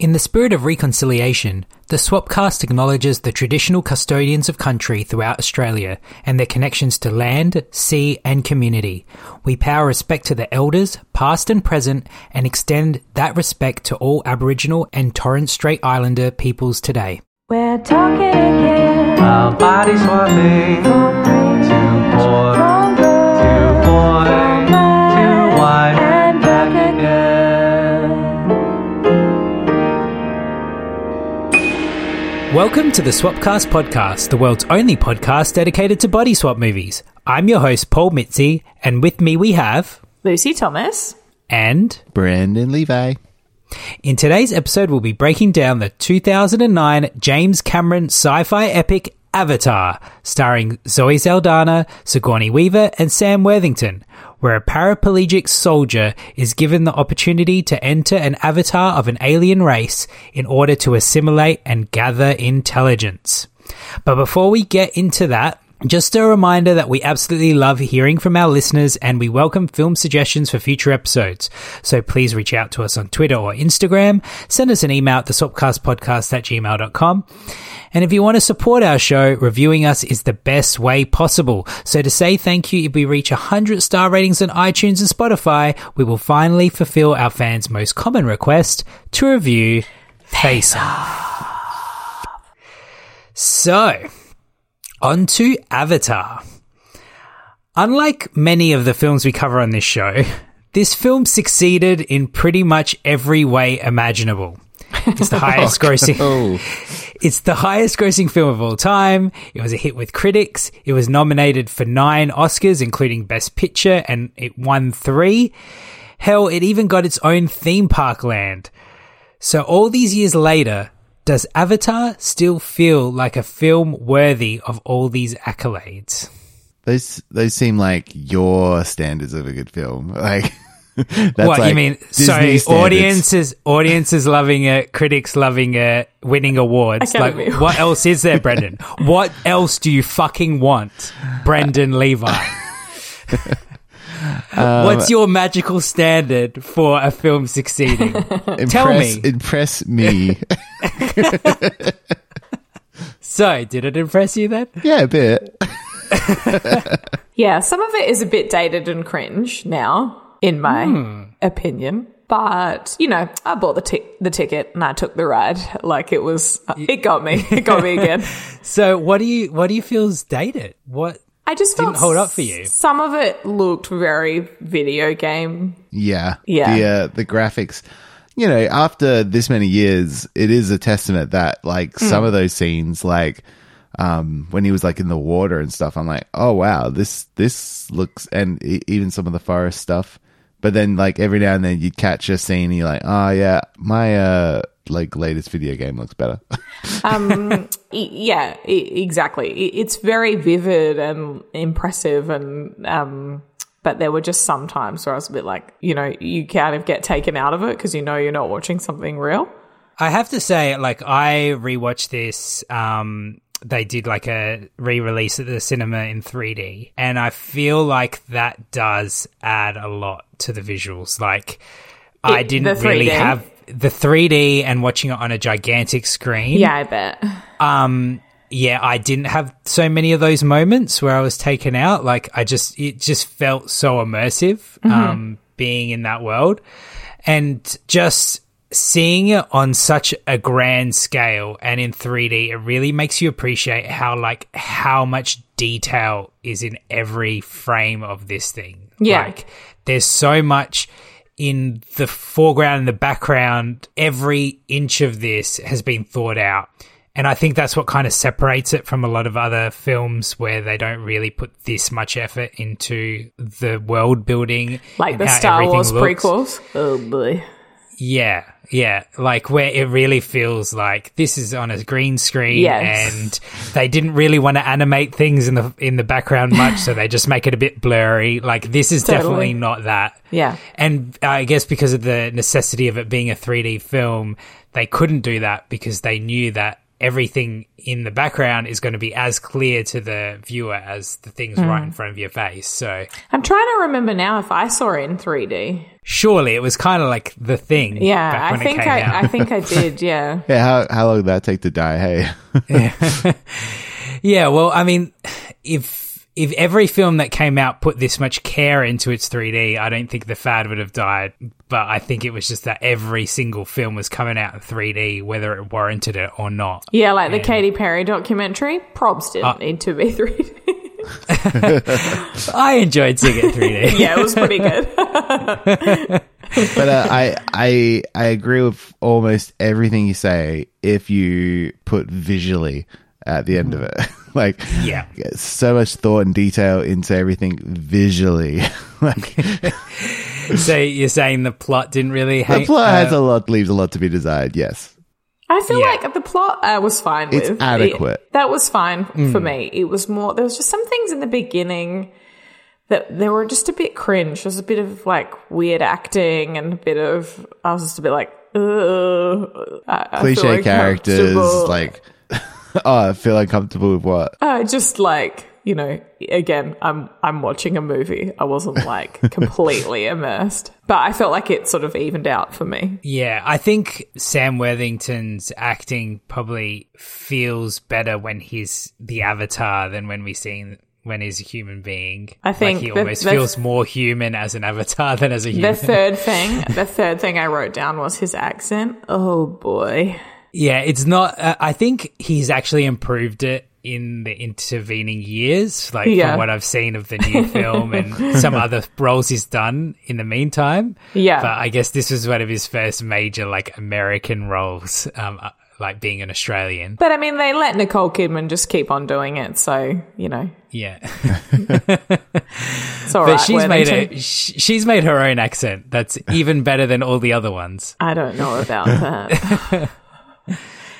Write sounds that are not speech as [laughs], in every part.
In the spirit of reconciliation, the Swapcast acknowledges the traditional custodians of country throughout Australia and their connections to land, sea, and community. We pay our respect to the elders, past and present, and extend that respect to all Aboriginal and Torres Strait Islander peoples today. We're talking again. Our body swapping. To boy, to boy, Welcome to the Swapcast podcast, the world's only podcast dedicated to body swap movies. I'm your host, Paul Mitzi, and with me we have. Lucy Thomas. And Brendan Levi. In today's episode, we'll be breaking down the 2009 James Cameron sci fi epic Avatar, starring Zoe Saldana, Sigourney Weaver, and Sam Worthington, where a paraplegic soldier is given the opportunity to enter an avatar of an alien race in order to assimilate and gather intelligence. But before we get into that, just a reminder that we absolutely love hearing from our listeners and we welcome film suggestions for future episodes. So please reach out to us on Twitter or Instagram, send us an email at the swapcastpodcast at gmail.com. And if you want to support our show, reviewing us is the best way possible. So to say thank you, if we reach 100 star ratings on iTunes and Spotify, we will finally fulfill our fans' most common request to review Face Off. So, on to Avatar. Unlike many of the films we cover on this show, this film succeeded in pretty much every way imaginable. It's the [laughs] highest oh, grossing. Oh, It's the highest grossing film of all time. It was a hit with critics. It was nominated for nine Oscars, including Best Picture, and it won three. Hell, it even got its own theme park land. So all these years later, does Avatar still feel like a film worthy of all these accolades? those those seem like your standards of a good film. Like [laughs] [laughs] what like you mean? Disney so standards. audiences, audiences loving it, critics loving it, winning awards. Like, Academy what else is there, [laughs] Brendan? what else do you fucking want, Brendan Levi? [laughs] Um, What's your magical standard for a film succeeding? Impress, tell me. impress me. so, did it impress you then? yeah, a bit. Yeah, some of it is a bit dated and cringe now, in my Hmm. opinion. But you know, I bought the ti- the ticket and I took the ride. Like it was, it got me. [laughs] It got me again. [laughs] So, what do you what do you feel's dated? What I just Didn't felt hold up for you. Some of it looked very video game. Yeah, Yeah. The uh, the graphics. You know, after this many years, it is a testament that like Hmm. some of those scenes, like um when he was like in the water and stuff, I'm like, oh wow, this this looks, and e- even some of the forest stuff. But then, like every now and then, you'd catch a scene, and you're like, oh yeah, my uh like latest video game looks better. [laughs] Um, yeah, exactly. It's very vivid and impressive, and um, but there were just some times where I was a bit like, you know, you kind of get taken out of it because you know you're not watching something real. I have to say, like, I rewatched this. Um, they did like a re-release at the cinema in 3D, and I feel like that does add a lot to the visuals. Like, I didn't really have the 3D and watching it on a gigantic screen. Yeah, I bet. Um, yeah, I didn't have so many of those moments where I was taken out. Like, I just, it just felt so immersive, um, being in that world. And just seeing it on such a grand scale and in 3D, it really makes you appreciate how, like, how much detail is in every frame of this thing. Yeah. Like, there's so much in the foreground and the background. Every inch of this has been thought out. And I think that's what kind of separates it from a lot of other films where they don't really put this much effort into the world building. Like the Star Wars looks. prequels. Oh boy. Yeah, yeah, like where it really feels like this is on a green screen, Yes. and they didn't really want to animate things in the in the background much, so they just make it a bit blurry. Like this is Totally. definitely not that. Yeah. and I guess because of the necessity of it being a 3D film, they couldn't do that because they knew that everything in the background is going to be as clear to the viewer as the things Hmm. right in front of your face. So I'm trying to remember now if I saw it in 3D. surely it was kind of like the thing. Yeah, I think I, out. I think I [laughs] did. Yeah. Yeah, how how long did that take to die? Hey, [laughs] Yeah, well, I mean, if if every film that came out put this much care into its 3D, I don't think the fad would have died. But I think it was just that every single film was coming out in 3D, whether it warranted it or not. Yeah, like the Katy Perry documentary. Probs didn't Uh, need to be 3D. [laughs] I enjoyed seeing it 3D. [laughs] yeah, it was pretty good. [laughs] but uh, I I I agree with almost everything you say. If you put visually at the end of it, [laughs] like Yeah. so much thought and detail into everything visually. [laughs] like [laughs] so you're saying the plot didn't really hang, the plot uh, has a lot, leaves a lot to be desired. Yes, I feel Yeah. like the plot uh, was fine It's with. adequate. It- that was fine Mm. for me. It was more, there was just some things in the beginning that they were just a bit cringe. There was a bit of like weird acting and a bit of, I was just a bit like, ugh. I, I feel cliche characters like. [laughs] oh, I feel uncomfortable with what? Uh, just like you know, again, I'm I'm watching a movie. I wasn't [laughs] like completely immersed, but I felt like it sort of evened out for me. Yeah, I think Sam Worthington's acting probably feels better when he's the avatar than when we see when he's a human being. I think like he the- almost the- feels more human as an avatar than as a human. The third thing, [laughs] the third thing I wrote down was his accent. Oh boy. Yeah, it's not. Uh, I think he's actually improved it in the intervening years, like Yeah. from what I've seen of the new [laughs] film and some other roles he's done in the meantime. Yeah. but I guess this was one of his first major like American roles, um, uh, like being an Australian. But I mean, they let Nicole Kidman just keep on doing it, so you know, Yeah, [laughs] [laughs] it's all but right. she's made a sh- she's made her own accent that's even better than all the other ones. I don't know about that.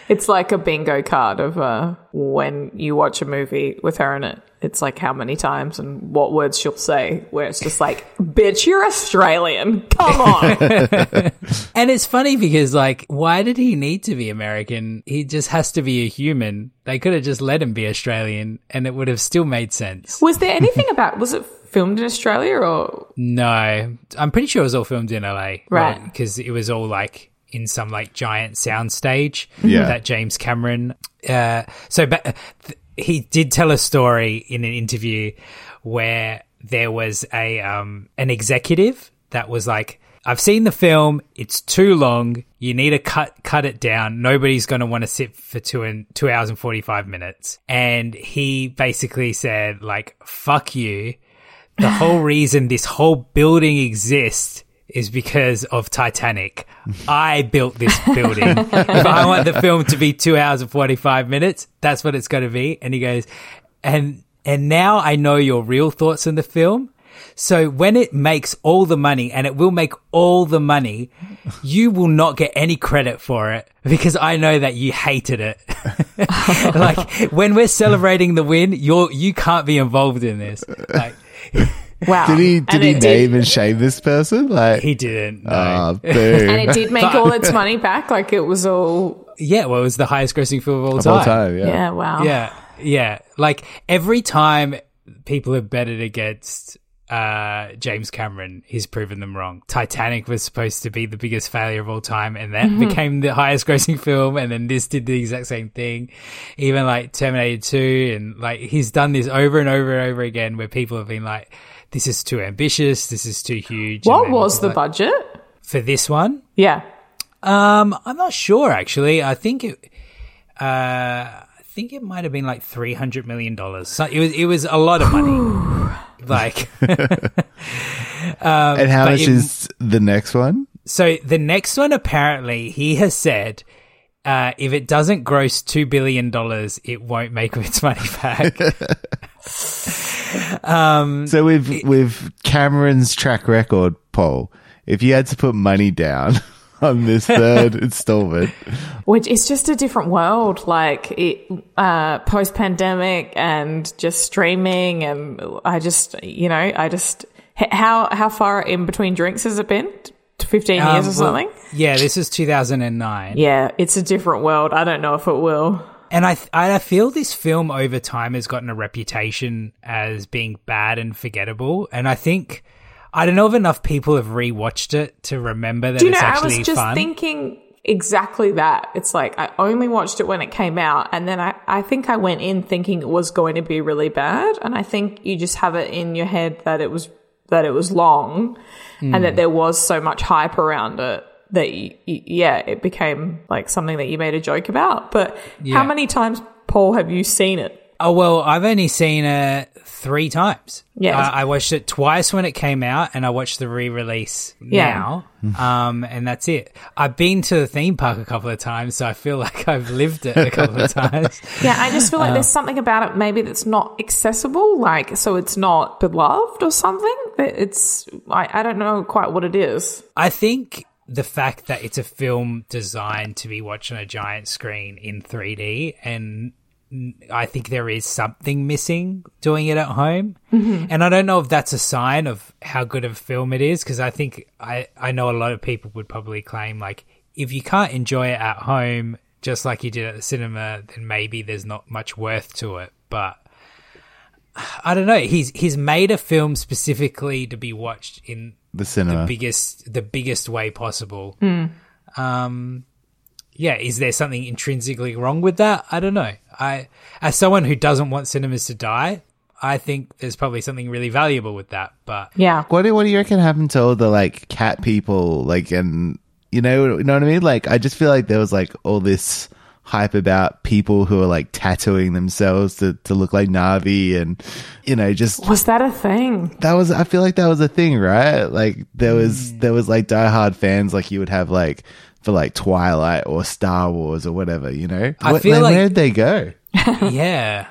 It's like a bingo card of uh, when you watch a movie with her in it. It's like how many times and what words she'll say. Where it's just like, "Bitch, you're Australian. Come on." [laughs] And it's funny because, like, why did he need to be American? He just has to be a human. They could have just let him be Australian and it would have still made sense. was there anything about? Was it filmed in Australia or? No, I'm pretty sure it was all filmed in LA. Right. Because it was all like in some like giant soundstage Yeah. that James Cameron. Uh, so, but th- he did tell a story in an interview where there was a um, an executive that was like, "I've seen the film. It's too long. You need to cut cut it down. Nobody's going to want to sit for two and two hours and forty five minutes." And he basically said, "Like, fuck you." the whole reason this whole building exists is because of Titanic. I built this building. [laughs] if I want the film to be two hours and 45 minutes, that's what it's going to be. And he goes, and, and now I know your real thoughts on the film. So when it makes all the money and it will make all the money, you will not get any credit for it because I know that you hated it. [laughs] like when we're celebrating the win, you're, you can't be involved in this. Like Wow. Did he did And he it name and shame this person? Like, he didn't. No. ah, [laughs] boo. And it did make all its money back. Like it was all. yeah, well, it was the highest grossing film of all of time. all time, yeah. Yeah. wow. Yeah, yeah. Like every time people have betted against uh, James Cameron, he's proven them wrong. Titanic was supposed to be the biggest failure of all time, and that became the highest grossing film. And then this did the exact same thing. Even like Terminator 2, and like he's done this over and over and over again where people have been like, this is too ambitious, this is too huge. What then, was the like, budget? for this one? Yeah. Um, I'm not sure actually. I think it. Uh, I think it might have been like three hundred million dollars. So it was. It was a lot of money. [sighs] like, [laughs] and how much it- is the next one? so the next one apparently he has said. Uh, if it doesn't gross two billion dollars, it won't make [laughs] its money back. [laughs] So with with Cameron's track record, Paul, if you had to put money down [laughs] on this third [laughs] installment. which is just a different world like it uh post pandemic and just streaming and i just you know i just how how far in between drinks has it been 15 years Um, or well, something yeah, this is 2009. yeah it's a different world i don't know if it will And I, th- I feel this film over time has gotten a reputation as being bad and forgettable. And I think, I don't know if enough people have rewatched it to remember that do you know i was just fun. thinking exactly that it's like i only watched it when it came out and then i i think i went in thinking it was going to be really bad and i think you just have it in your head that it was that it was long and Hmm. that there was so much hype around it that you, you, yeah it became like something that you made a joke about but Yeah. how many times paul have you seen it Oh well, I've only seen it three times. Yeah. I, I watched it twice when it came out, and I watched the re-release Yeah. now. um, and that's it. I've been to the theme park a couple of times, so I feel [laughs] like I've lived it a couple of times. yeah i just feel like Uh. there's something about it maybe that's not accessible like so it's not beloved or something it's i, I don't know quite what it is I think the fact that it's a film designed to be watched on a giant screen in 3D, and I think there is something missing doing it at home. Mm-hmm. And I don't know if that's a sign of how good of a film it is, because I think I, I know a lot of people would probably claim, like, if you can't enjoy it at home just like you did at the cinema, then maybe there's not much worth to it. But I don't know. He's he's made a film specifically to be watched in The cinema. biggest the biggest way possible. Um, yeah, is there something intrinsically wrong with that? I don't know. I, as someone who doesn't want cinemas to die, I think there's probably something really valuable with that. But yeah What do, what do you reckon happened to all the like cat people? Like, and you know, you know what I mean? Like, I just feel like there was like all this hype about people who are like tattooing themselves to, to look like Na'vi and, you know, just was that a thing that was, I feel like that was a thing, right? Like, there was, there was like diehard fans like you would have like for like Twilight or Star Wars or whatever, you know? I What- feel like- where'd they go? [laughs] yeah,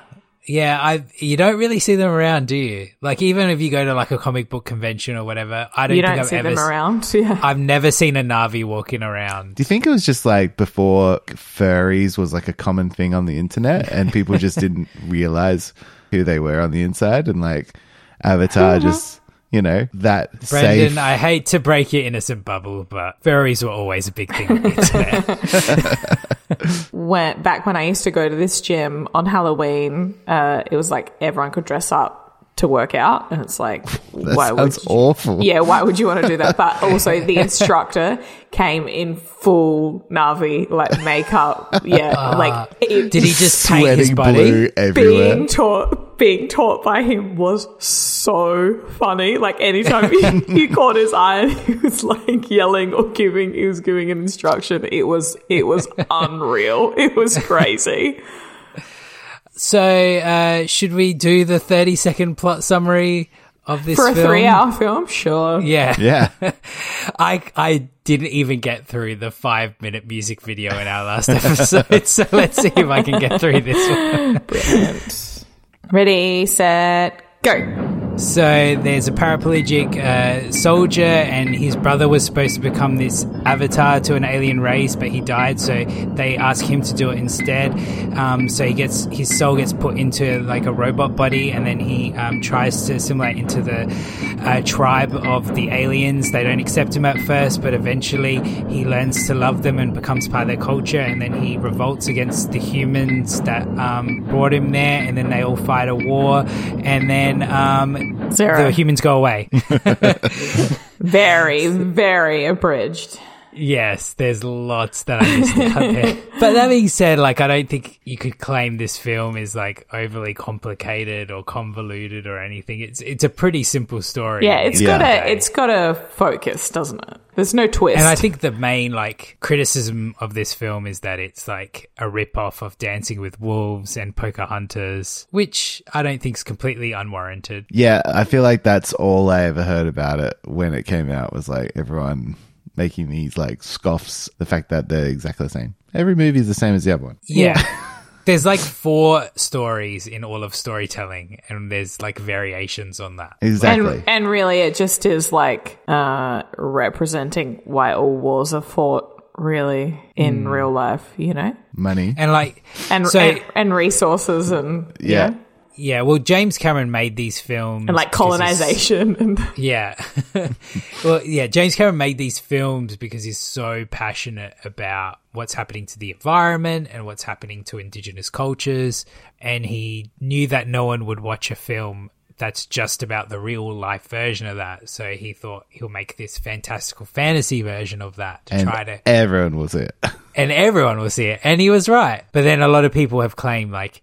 yeah, I you don't really see them around, do you? Like even if you go to like a comic book convention or whatever, I don't you think don't I've see ever them s- around [laughs] yeah I've never seen a Na'vi walking around. Do you think it was just like before furries was like a common thing on the internet and people just [laughs] didn't realize who they were on the inside and like Avatar uh-huh. just, you know, that Brendan, safe. I hate to break your innocent bubble, but furries were always a big thing on the internet. when back when I used to go to this gym on Halloween, uh, it was like everyone could dress up to work out, and it's like, [laughs] that why would sounds you, awful. yeah, why would you want to do that? But [laughs] also, the instructor came in full Na'vi like makeup, yeah, [laughs] ah. like it. Did he just paint his body? blue everywhere. being taught being taught by him was so funny. Like anytime you, you caught his eye and he was like yelling or giving he was giving an instruction, it was it was unreal. It was crazy. So, uh, should we do the 30 second plot summary of this For a film? three hour film, sure. Yeah. Yeah. [laughs] I, I didn't even get through the five minute music video in our last [laughs] episode. so let's see if I can get through this one. Brilliant. Ready, set, go. So there's a paraplegic uh, soldier, and his brother was supposed to become this avatar to an alien race, but he died. So they ask him to do it instead. Um, so he gets his soul gets put into like a robot body, and then he um, tries to assimilate into the uh, tribe of the aliens. They don't accept him at first, but eventually he learns to love them and becomes part of their culture. And then he revolts against the humans that um, brought him there, and then they all fight a war, and then. Zero. the humans go away. [laughs] [laughs] [laughs] Very, very abridged. Yes, there's lots that I missed out there. [laughs] But that being said, like I don't think you could claim this film is like overly complicated or convoluted or anything. It's it's a pretty simple story. Yeah, at the it's Yeah. got a it's got a focus, doesn't it? There's no twist. and I think the main like criticism of this film is that it's like a rip off of Dancing with Wolves and Pocahontas, which I don't think is completely unwarranted. Yeah. I feel like that's all I ever heard about it when it came out was like everyone making these like scoffs, the fact that they're exactly the same. Every movie is the same as the other one. Yeah. [laughs] There's like four stories in all of storytelling, and there's like variations on that. Exactly. And, and really, it just is like uh, representing why all wars are fought, really, in real life, you know? Money. And like, And, so and, and resources and, you Yeah. know, yeah, well, James Cameron made these films and like colonization. [laughs] Yeah. [laughs] well, yeah, James Cameron made these films because he's so passionate about what's happening to the environment and what's happening to indigenous cultures. And he knew that no one would watch a film that's just about the real life version of that. So he thought he'll make this fantastical fantasy version of that to and try to everyone was it. [laughs] and everyone will see it. And he was right. But then a lot of people have claimed like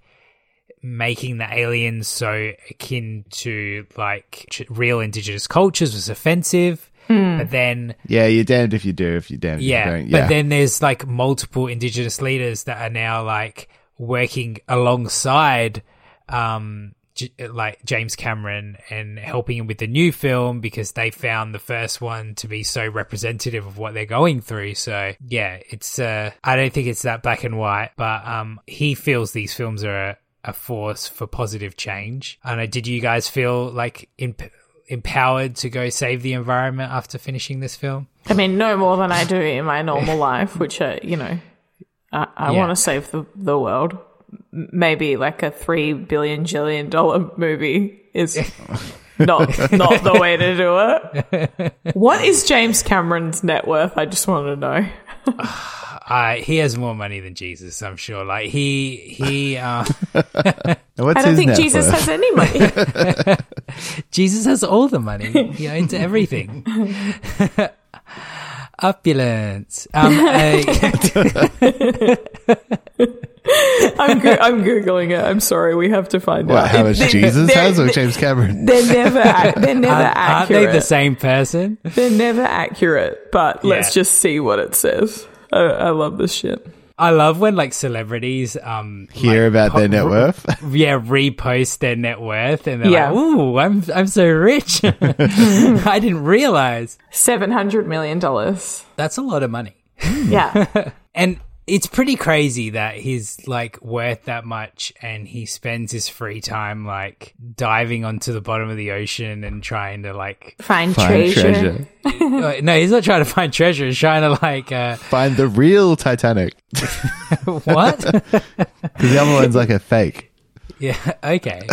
making the aliens so akin to like ch- real indigenous cultures was offensive. But then, yeah, you're damned if you do, if you're damned yeah, if you don't. but then there's like multiple indigenous leaders that are now like working alongside, um, J- like James Cameron and helping him with the new film because they found the first one to be so representative of what they're going through. So yeah, it's uh, I don't think it's that black and white, but um, he feels these films are a, force for positive change. I don't know. Did you guys feel like imp- empowered to go save the environment after finishing this film? I mean, no more than I do in my normal [laughs] life, which, uh, you know, I, I Yeah. want to save the, the world. Maybe like a three billion jillion dollar [laughs] movie is [laughs] not not the way to do it. What is James Cameron's net worth? I just want to know. [sighs] Uh, he has more money than Jesus, I'm sure. Like he he uh, [laughs] what's I don't his think Jesus worth? has any money. [laughs] Jesus has all the money. He owns everything. [laughs] Opulence. Um, uh, I'm go- I'm googling it. I'm sorry. We have to find What, out. how much they- Jesus they're- has or James Cameron? They're never ac- they're never aren't, aren't they the same person? They're never accurate. But let's just see what it says. I, I love this shit. I love when like celebrities um Hear like, about po- their net worth? [laughs] yeah, repost their net worth and they're Yeah. like, "Ooh, I'm I'm so rich." [laughs] I didn't realize. Seven hundred million dollars. That's a lot of money. Yeah. [laughs] And it's pretty crazy that he's like worth that much and he spends his free time like diving onto the bottom of the ocean and trying to like Find, Find treasure. treasure. [laughs] uh, no he's not trying to find treasure he's trying to like uh [laughs] Find the real Titanic. [laughs] what Because the other one's like a fake. yeah okay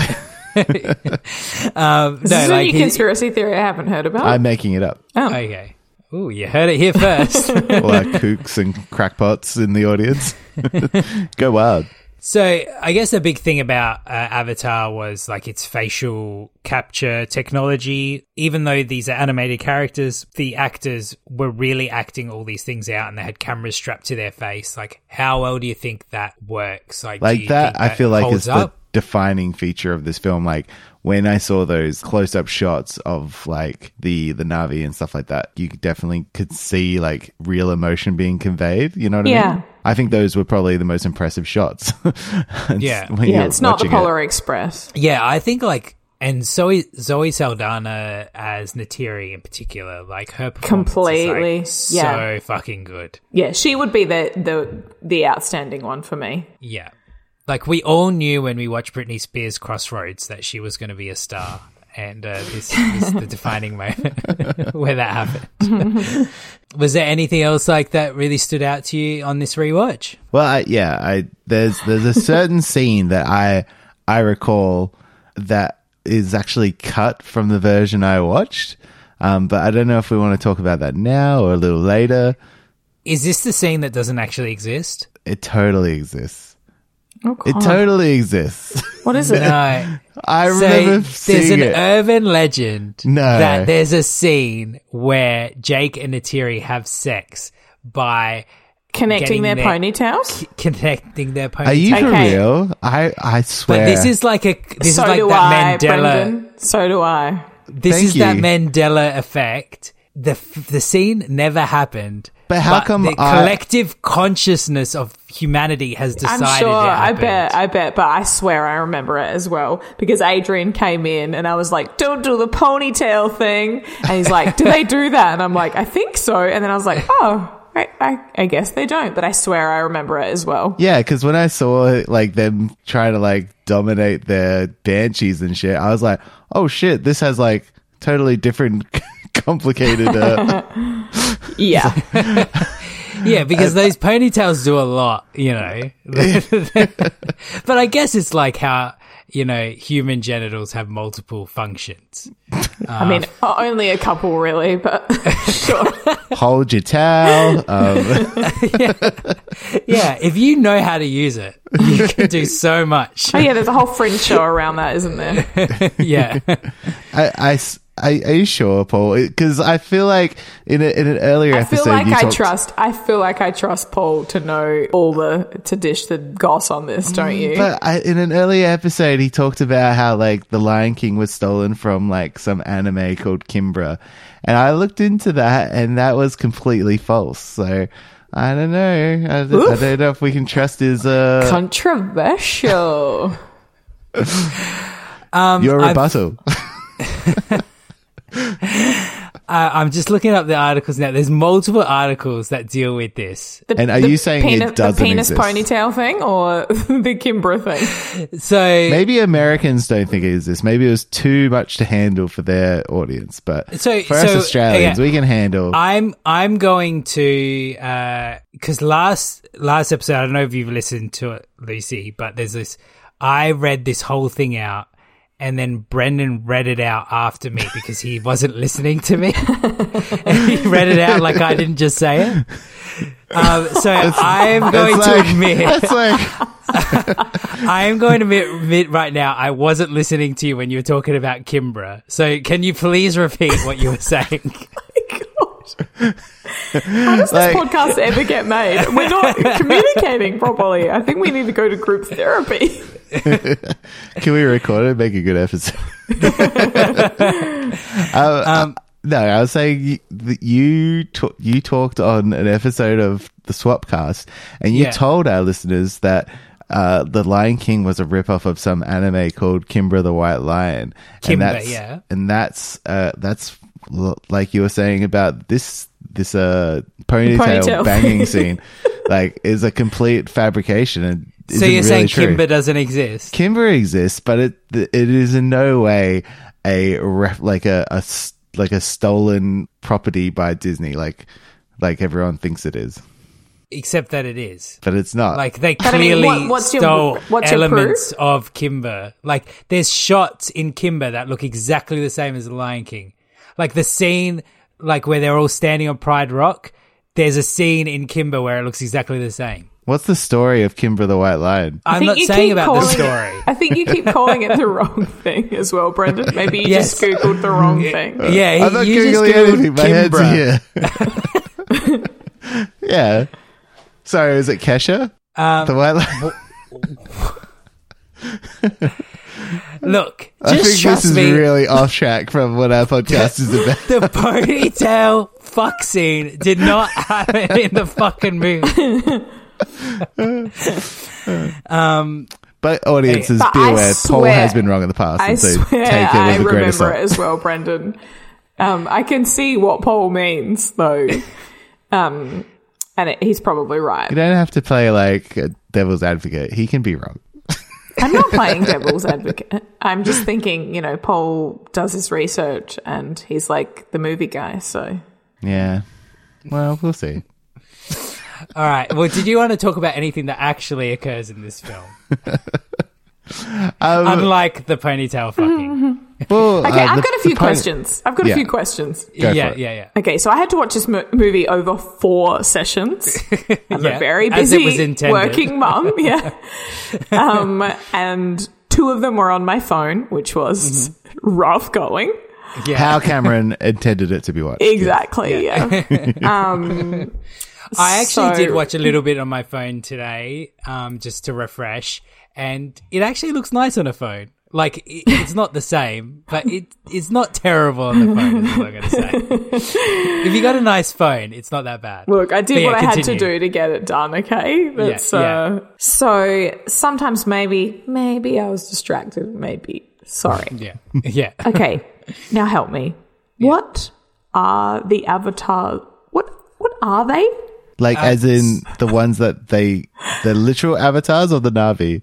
um This no is a like new he- conspiracy theory I haven't heard about. I'm making it up. Oh. Okay Ooh, you heard it here first [laughs] All our kooks and crackpots in the audience. [laughs] Go wild. So I guess the big thing about uh, Avatar was like its facial capture technology. Even though these are animated characters, the actors were really acting all these things out, and they had cameras strapped to their face. Like, how well do you think that works? Like, Like you that, I feel like is the defining feature of this film. Like when I saw those close up shots of like the the Na'vi and stuff like that, you definitely could see like real emotion being conveyed. You know what I Yeah. mean? I think those were probably the most impressive shots. [laughs] Yeah. yeah, it's not the watching it. Polar Express. Yeah, I think like. And Zoe Zoe Saldana as Neytiri in particular, like her performance Completely, is, like, yeah. so fucking good. Yeah, she would be the the the outstanding one for me. Yeah. Like we all knew when we watched Britney Spears Crossroads that she was going to be a star. And uh, this is the defining moment [laughs] where that happened. [laughs] was there anything else like that really stood out to you on this rewatch? Well, I, yeah, I there's there's a certain [laughs] scene that I I recall that is actually cut from the version I watched. Um, but I don't know if we want to talk about that now or a little later. Is this the scene that doesn't actually exist? It totally exists. Oh, It totally exists. [laughs] what is it? [laughs] No. I So remember there's an it. urban legend No. that there's a scene where Jake and Neytiri have sex by Connecting their their- ponytails. connecting their ponytails. Are you for Okay. real? I I swear. But this is like a this so is like do that I, Mandela. Brendan. So do I. This Thank is that you. Mandela effect. The f- the scene never happened. But how come the I- collective consciousness of humanity has decided? I'm sure. I bet. I bet. But I swear I remember it as well because Adrian came in and I was like, "Don't do the ponytail thing," and he's like, "Do they do [laughs] that?" And I'm like, "I think so." And then I was like, "Oh, I, I, I guess they don't, but I swear I remember it as well. Yeah, because when I saw like them trying to like dominate their banshees and shit, I was like, oh shit, this has like totally different, [laughs] complicated. Uh, [laughs] Yeah. [laughs] Yeah, because those ponytails do a lot, you know. [laughs] but I guess it's like how, you know, human genitals have multiple functions. I mean, only a couple really, but [laughs] sure. hold your towel. Um, Yeah, if you know how to use it, you can do so much. Oh, yeah, there's a whole fringe show around that, isn't there? Yeah. I, I I- are you sure, Paul? Because I feel like in, a, in an earlier I episode, feel like I talked- trust. I feel like I trust Paul to know all the to dish the goss on this, don't you? But I, in an earlier episode, he talked about how like the Lion King was stolen from like some anime called Kimbra, and I looked into that, and that was completely false. So I don't know. I, don't- I don't know if we can trust his uh Controversial. [laughs] um, your rebuttal. [laughs] [laughs] Uh, I'm just looking up the articles now. There's multiple articles that deal with this. The, And are the you saying it penis, doesn't the penis exist? ponytail thing or [laughs] the Kimbra thing? So Maybe Americans don't think it exists. Maybe it was too much to handle for their audience. But So- for us Australians, okay. we can handle. I'm I'm going to because last last episode I don't know if you've listened to it, Lucy, but there's this. I read this whole thing out, and then Brendan read it out after me because he wasn't listening to me, [laughs] and he read it out like I didn't just say it. Um, so I am going It's to like- admit, like [laughs] I am going to admit, admit right now, I wasn't listening to you when you were talking about Kimbra. So can you please repeat what you were saying? [laughs] How does this podcast ever get made? We're not communicating properly. I think we need to go to group therapy. [laughs] Can we record it and make a good episode? [laughs] um, no, I was saying you, that you you talked on an episode of the Swapcast, and you Yeah. told our listeners that uh, the Lion King was a ripoff of some anime called Kimbra the White Lion. and Kimba, that's, yeah. and that's uh, that's like you were saying about this this uh ponytail, Ponytail. banging [laughs] scene, like is a complete fabrication and. So isn't you're really saying true. Kimba doesn't exist? Kimber exists, but it it is in no way a ref, like a like a stolen property by Disney, like like everyone thinks it is, Except that it is. but it's not. Like they I mean, clearly what- what's your- stole what's your elements of Kimber. Like there's shots in Kimber that look exactly the same as the Lion King. Like the scene, like where they're all standing on Pride Rock. There's a scene in Kimber where it looks exactly the same. What's the story of Kimber the White Lion? I I'm not saying about the story. It, [laughs] I think you keep calling it the wrong [laughs] thing as well, Brendan. Maybe you Yes. just googled the wrong thing. Yeah, I'm not you just googling Googled anything. My head's Kimbra. here. [laughs] yeah. Sorry, is it Kesha? Um, the White Lion. Look, I think trust this is me. really off track from what our podcast is about. the ponytail fuck scene did not happen in the fucking movie. Um, But audiences, But be I aware, Paul has been wrong in the past, I and so swear take it I with a grain remember it as well, Brendan. Um, I can see what Paul means, though. Um, and it, he's probably right. You don't have to play like a devil's advocate. He can be wrong. I'm not [laughs] playing devil's advocate. I'm just thinking, you know, Paul does his research and he's like the movie guy, so. Yeah. Well, we'll see. All right. Well, did you want to talk about anything that actually occurs in this film? Um, Unlike the ponytail fucking. [laughs] well, Okay, uh, I've the- got a few the questions. I've got Yeah. a few questions. Go yeah, for it. yeah, yeah. Okay, so I had to watch this mo- movie over four sessions. [laughs] I'm Yeah, a very as it busy was working mom. [laughs] yeah. um, and two of them were on my phone, which was Mm-hmm. rough going. yeah. How Cameron intended it to be watched. Exactly, yeah. um, I actually so- did watch a little bit on my phone today, um, just to refresh, and it actually looks nice on a phone. Like it, it's not the same, but it it's not terrible on the phone. Is what I'm going to say. if you got a nice phone, it's not that bad. Look, I did yeah, what I had to do to get it done, okay? That's yeah. uh so sometimes maybe maybe I was distracted, maybe. Sorry. [laughs] Yeah, yeah. Okay. now help me. What are the avatar what what are they? Like, as in the ones that they, the literal avatars or the Na'vi?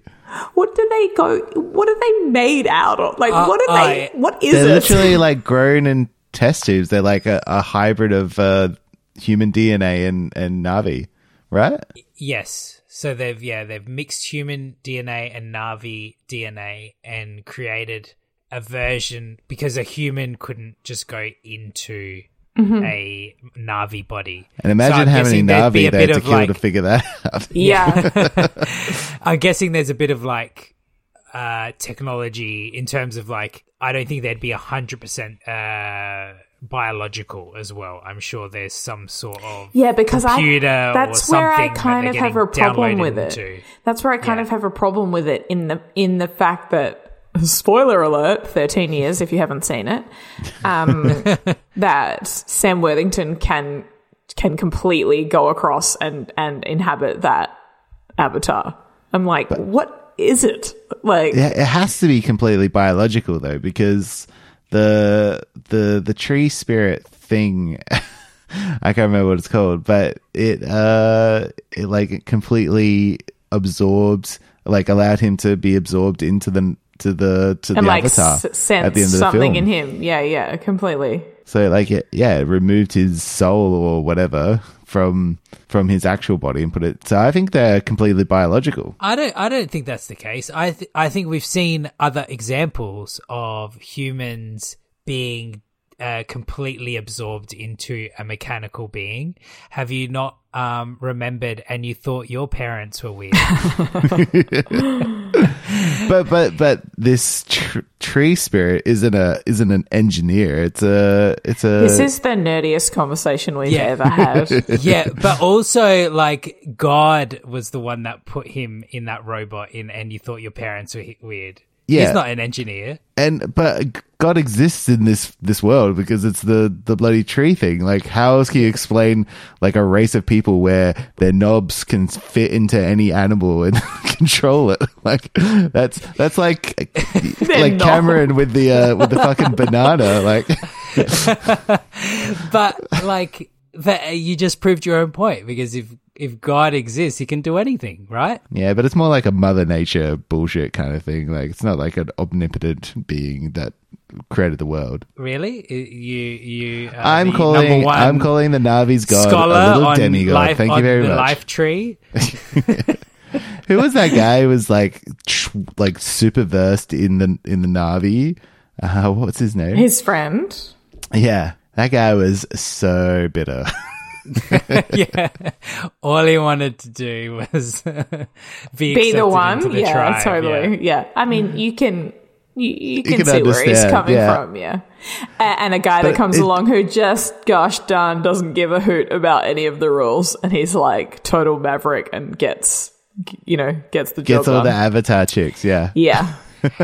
What do they go? What are they made out of? Like, Uh, what are they? I- What is They're it? literally [laughs] like grown in test tubes. They're like a, a hybrid of uh, human DNA and, and Na'vi, right? Yes. So they've yeah they've mixed human DNA and Na'vi DNA and created a version because a human couldn't just go into a Na'vi body. And imagine So I'm how many guessing there'd Na'vi a they had to of, kill like- to figure that out. [laughs] yeah. [laughs] I'm guessing there's a bit of like uh, technology in terms of like I don't think there'd be hundred percent uh, biological as well. I'm sure there's some sort of Yeah, because computer I that's or where I something that kind of have a problem with it. into. That's where I kind Yeah. of have a problem with it in the in the fact that [laughs] spoiler alert, 13 years if you haven't seen it. Um [laughs] that Sam Worthington can can completely go across and and inhabit that avatar. I'm like, what is it? Like Yeah, it has to be completely biological though, because the the the tree spirit thing [laughs] I can't remember what it's called, but it uh it like completely absorbs like allowed him to be absorbed into the to the to and the like avatar s- at the end of the something film. in him. Yeah, yeah, completely. So like it, yeah, it removed his soul or whatever from from his actual body and put it. So I think they're completely biological. I don't. I don't think that's the case. I. Th- I think we've seen other examples of humans being uh, completely absorbed into a mechanical being. Have you not um, remembered? And you thought your parents were weird. [laughs] [laughs] but but but this tr- tree spirit isn't a isn't an engineer. It's a it's a This is the nerdiest conversation we've Yeah. ever had. [laughs] yeah, but also like God was the one that put him in that robot in, and you thought your parents were he- weird. Yeah. he's not an engineer. and but God exists in this this world because it's the the bloody tree thing. Like how else can you explain like a race of people where their knobs can fit into any animal and [laughs] control it? [laughs] Like that's that's like [laughs] like knobs. Cameron with the uh, with the fucking banana. Like But like that, you just proved your own point because if if God exists, he can do anything, right? yeah, but it's more like a Mother Nature bullshit kind of thing. Like it's not like an omnipotent being that created the world. Really, I- you you. Are I'm the calling number one I'm calling the Na'vi's god scholar a little on demigod. life Thank you very the much. life tree. [laughs] Who was that guy who was like like super versed in the in the Na'vi? Uh, what's his name? His friend. yeah, that guy was so bitter. [laughs] yeah, all he wanted to do was [laughs] be, Be the one. into the yeah, tribe, totally. Yeah. I mean, you can. You, you can, can see where he's coming yeah. from, yeah. A- And a guy that comes it- along who just, gosh darn, doesn't give a hoot about any of the rules, and he's like total maverick and gets, you know, gets the job Gets all done. the Avatar chicks. Yeah, yeah,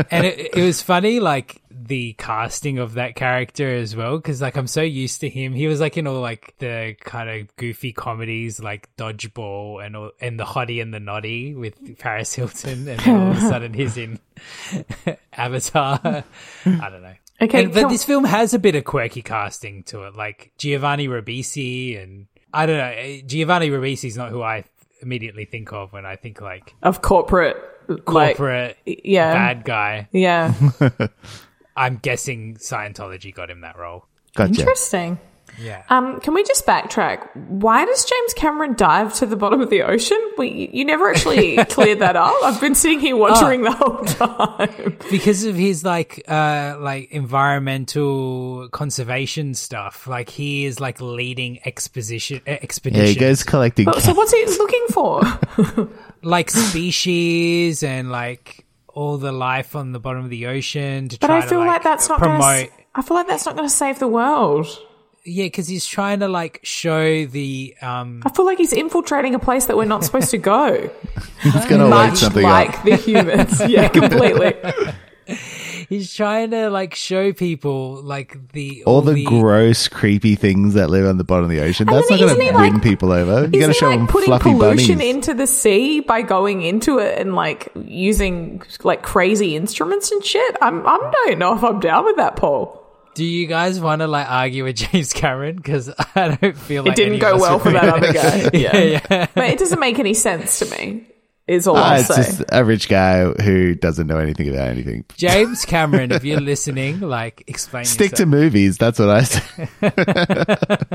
and it, it was funny, like the casting of that character as well, because like I'm so used to him. He was like in all like the kind of goofy comedies, like Dodgeball and all, and the Hottie and the Nottie with Paris Hilton, and then all of a [laughs] sudden he's in [laughs] Avatar. I don't know. Okay, And- but can- this film has a bit of quirky casting to it, like Giovanni Ribisi, and I don't know. eh, Giovanni Ribisi is not who I immediately think of when I think like of corporate, like, corporate yeah. bad guy. yeah. [laughs] I'm guessing Scientology got him that role. gotcha. Interesting. Yeah. Um, can we just backtrack? Why does James Cameron dive to the bottom of the ocean? We, you never actually [laughs] cleared that up. I've been sitting here wondering the whole time. [laughs] because of his like uh like environmental conservation stuff. Like he is like leading exposition uh, Yeah, he goes collecting. But- so what's he [laughs] looking for? like species and like all the life on the bottom of the ocean to But try I feel to, like, that's not promote going to. I feel like that's not going to save the world. yeah because he's trying to like show the um I feel like he's infiltrating a place that we're not supposed to go. [laughs] He's gonna light Much something like up. the humans. Yeah, [laughs] completely. He's trying to like show people like the All the gross, creepy things that live on the bottom of the ocean. And That's not going to he, win like- people over. You got to Isn't he, show like them putting fluffy pollution bunnies. into the sea by going into it and like using like crazy instruments and shit? I'm I don't know if I'm down with that, Paul. Do you guys want to like argue with [laughs] James Cameron? Because I don't feel like it didn't go well for that other guy. [laughs] yeah, yeah. But it doesn't make any sense to me. Is all Ah, I'll it's say. just a rich guy who doesn't know anything about anything. James Cameron, if you're [laughs] listening, like explain. Stick to movies. That's what I say. [laughs]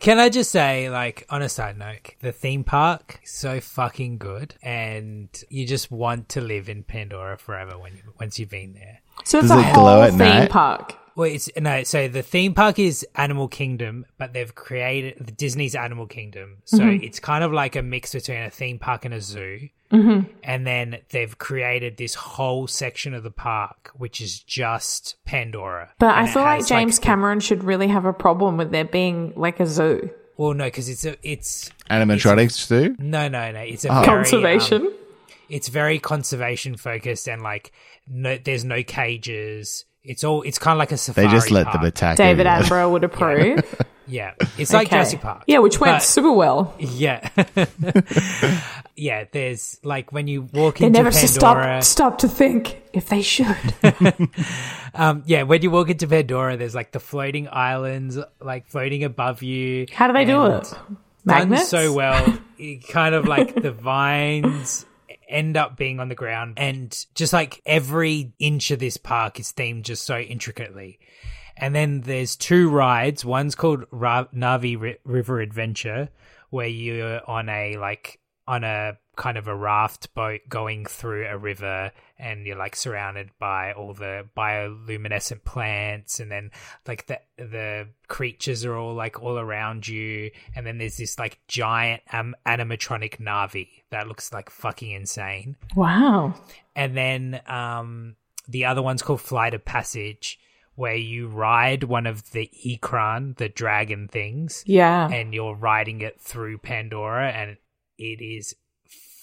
Can I just say, like, on a side note, the theme park is so fucking good, and you just want to live in Pandora forever when you, once you've been there. so it's Does a it glow whole at theme night? park. Well, it's no. So the theme park is Animal Kingdom, but they've created Disney's Animal Kingdom. So it's kind of like a mix between a theme park and a zoo. Mm-hmm. And then they've created this whole section of the park, which is just Pandora. But I And it feel like James the- Cameron should really have a problem with there being like a zoo. well, no, because it's a it's Animatronics too. no, no, no. It's a Oh. very, Conservation. um, it's very conservation focused and like no, there's no cages. It's all. It's kind of like a safari. They just let park. them attack. David everyone. Attenborough would [laughs] approve. Yeah, it's like Okay. Jurassic Park. Yeah, which went But- super well. [laughs] Yeah. [laughs] yeah, there's like when you walk They into never Pandora. stop stop to think if they should. Um yeah, when you walk into Pandora there's like the floating islands like floating above you. How do they do and it? Done so well. It kind of like the vines end up being on the ground and just like every inch of this park is themed just so intricately. And then there's two rides. One's called Ra- Na'vi Ri- River Adventure, where you're on a like on a kind of a raft boat going through a river, and you're like surrounded by all the bioluminescent plants, and then like the the creatures are all like all around you, and then there's this like giant um, animatronic Na'vi that looks like fucking insane Wow. and then um, the other one's called Flight of Passage, where you ride one of the Ikran, the dragon things, Yeah. and you're riding it through Pandora, and it is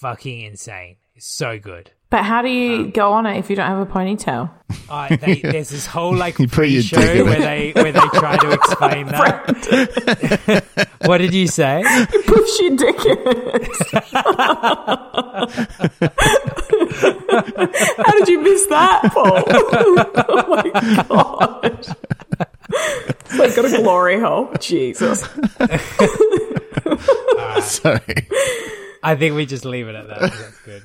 fucking insane. It's so good. But how do you go on it if you don't have a ponytail? Uh, they, there's this whole [laughs] like You put your pre-show dick in where it. they where they try to explain that. [laughs] [laughs] what did you say? Push your dick in. How did you miss that, Paul? oh my gosh. It's like got a glory hole. Jesus. Sorry. I think we just leave it at that. That's good.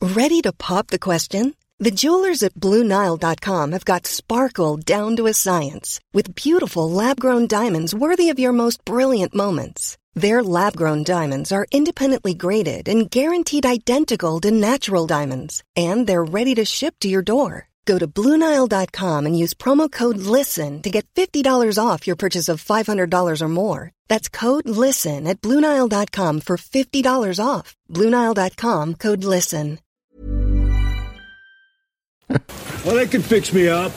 Ready to pop the question? The jewelers at BlueNile.com have got sparkle down to a science with beautiful lab grown diamonds worthy of your most brilliant moments. Their lab grown diamonds are independently graded and guaranteed identical to natural diamonds, and they're ready to ship to your door. Go to BlueNile.com and use promo code LISTEN to get $50 off your purchase of $500 or more. That's code LISTEN at BlueNile.com for $50 off. BlueNile.com code LISTEN. Well, they could fix me up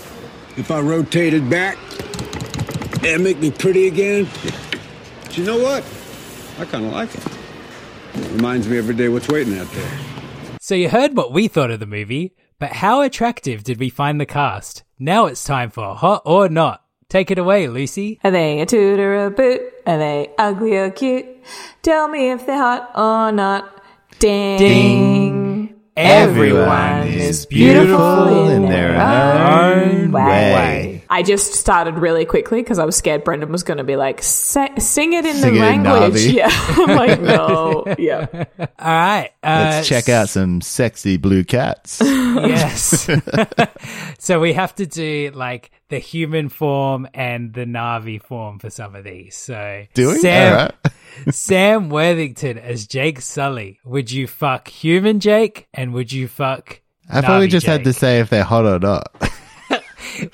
if I rotated back and make me pretty again. But you know what? I kind of like it. Reminds me every day what's waiting out there. So you heard what we thought of the movie, but how attractive did we find the cast? Now it's time for Hot or Not. Take it away, Lucy. Are they a toot or a boot? Are they ugly or cute? Tell me if they're hot or not. Ding. Ding. Everyone is beautiful in their own way. I just started really quickly because I was scared Brendan was going to be like, sing it in Sing the it language. Na'vi. [laughs] yeah. I'm like, [laughs] no. Yeah. All right. Uh, Let's check out some sexy blue cats. [laughs] Yes. so we have to do like the human form and the Na'vi form for some of these. So Do we? Sam, All right. Sam Worthington as Jake Sully. Would you fuck human Jake and would you fuck? I thought we Na'vi just had to say if they're hot or not.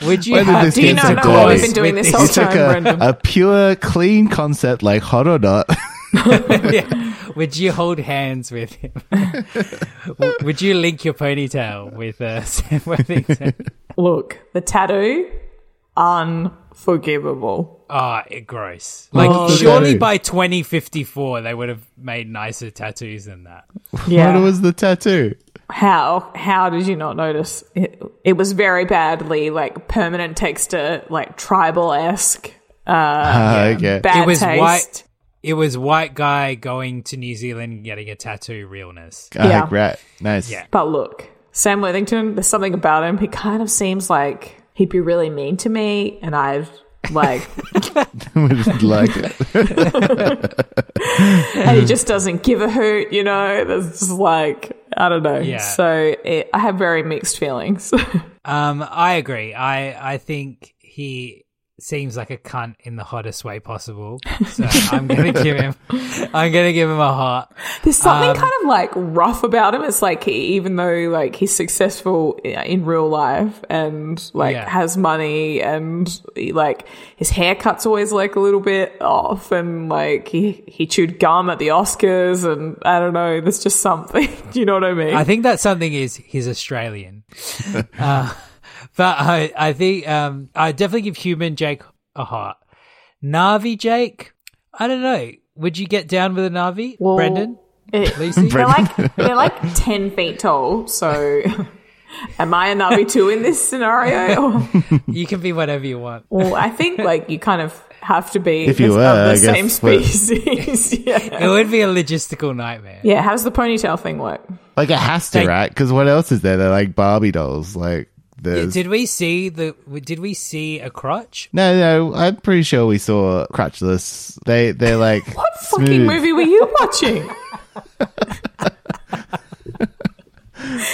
Would you When have this Do you get not know close? what we've been doing this this- whole You took time, Brendan? a, a pure, clean concept like hot or not. [laughs] [laughs] yeah. Would you hold hands with him? [laughs] W- Would you link your ponytail with uh, Sam Worthington? Look, the tattoo, unforgivable. Oh, it gross. Like, What's the surely by 2054, they would have made nicer tattoos than that. Yeah. What was the tattoo? How how did you not notice? It, it was very badly like permanent texture, like tribal esque. Ah, [laughs] okay. Bad it was taste. white. It was white guy going to New Zealand getting a tattoo realness. Ah, Yeah. right. Nice. Yeah. But look, Sam Worthington, there's something about him. He kind of seems like he'd be really mean to me, and I'd like, [laughs] Would like it. [laughs] and he just doesn't give a hoot, you know? There's just like, I don't know. Yeah. So it, I have very mixed feelings. [laughs] Um, I agree. I I think he seems like a cunt in the hottest way possible. So I'm gonna give him. I'm gonna give him a heart. There's something Um, kind of like rough about him. It's like he, even though like he's successful in real life and like Yeah. has money and he, like his haircut's always like a little bit off and like he he chewed gum at the Oscars and I don't know. There's just something. Do [laughs] you know what I mean? I think that something is he's Australian. [laughs] uh, but I I think um I definitely give human Jake a heart. Na'vi Jake, I don't know. Would you get down with a Na'vi, Well, Brendan? it- Lucy? they're like [laughs] they're like ten feet tall. So [laughs] am I a Na'vi too in this scenario? [laughs] You can be whatever you want. well, I think like you kind of have to be If you of were, the I same guess, species. yeah. It would be a logistical nightmare. Yeah, how does the ponytail thing work? Like it has to, They- right? Because what else is there? They're like Barbie dolls. Like there's Did we see the? Did we see a crotch? no, no. I'm pretty sure we saw crotchless. They they're [laughs] like What fucking movie were you watching? [laughs]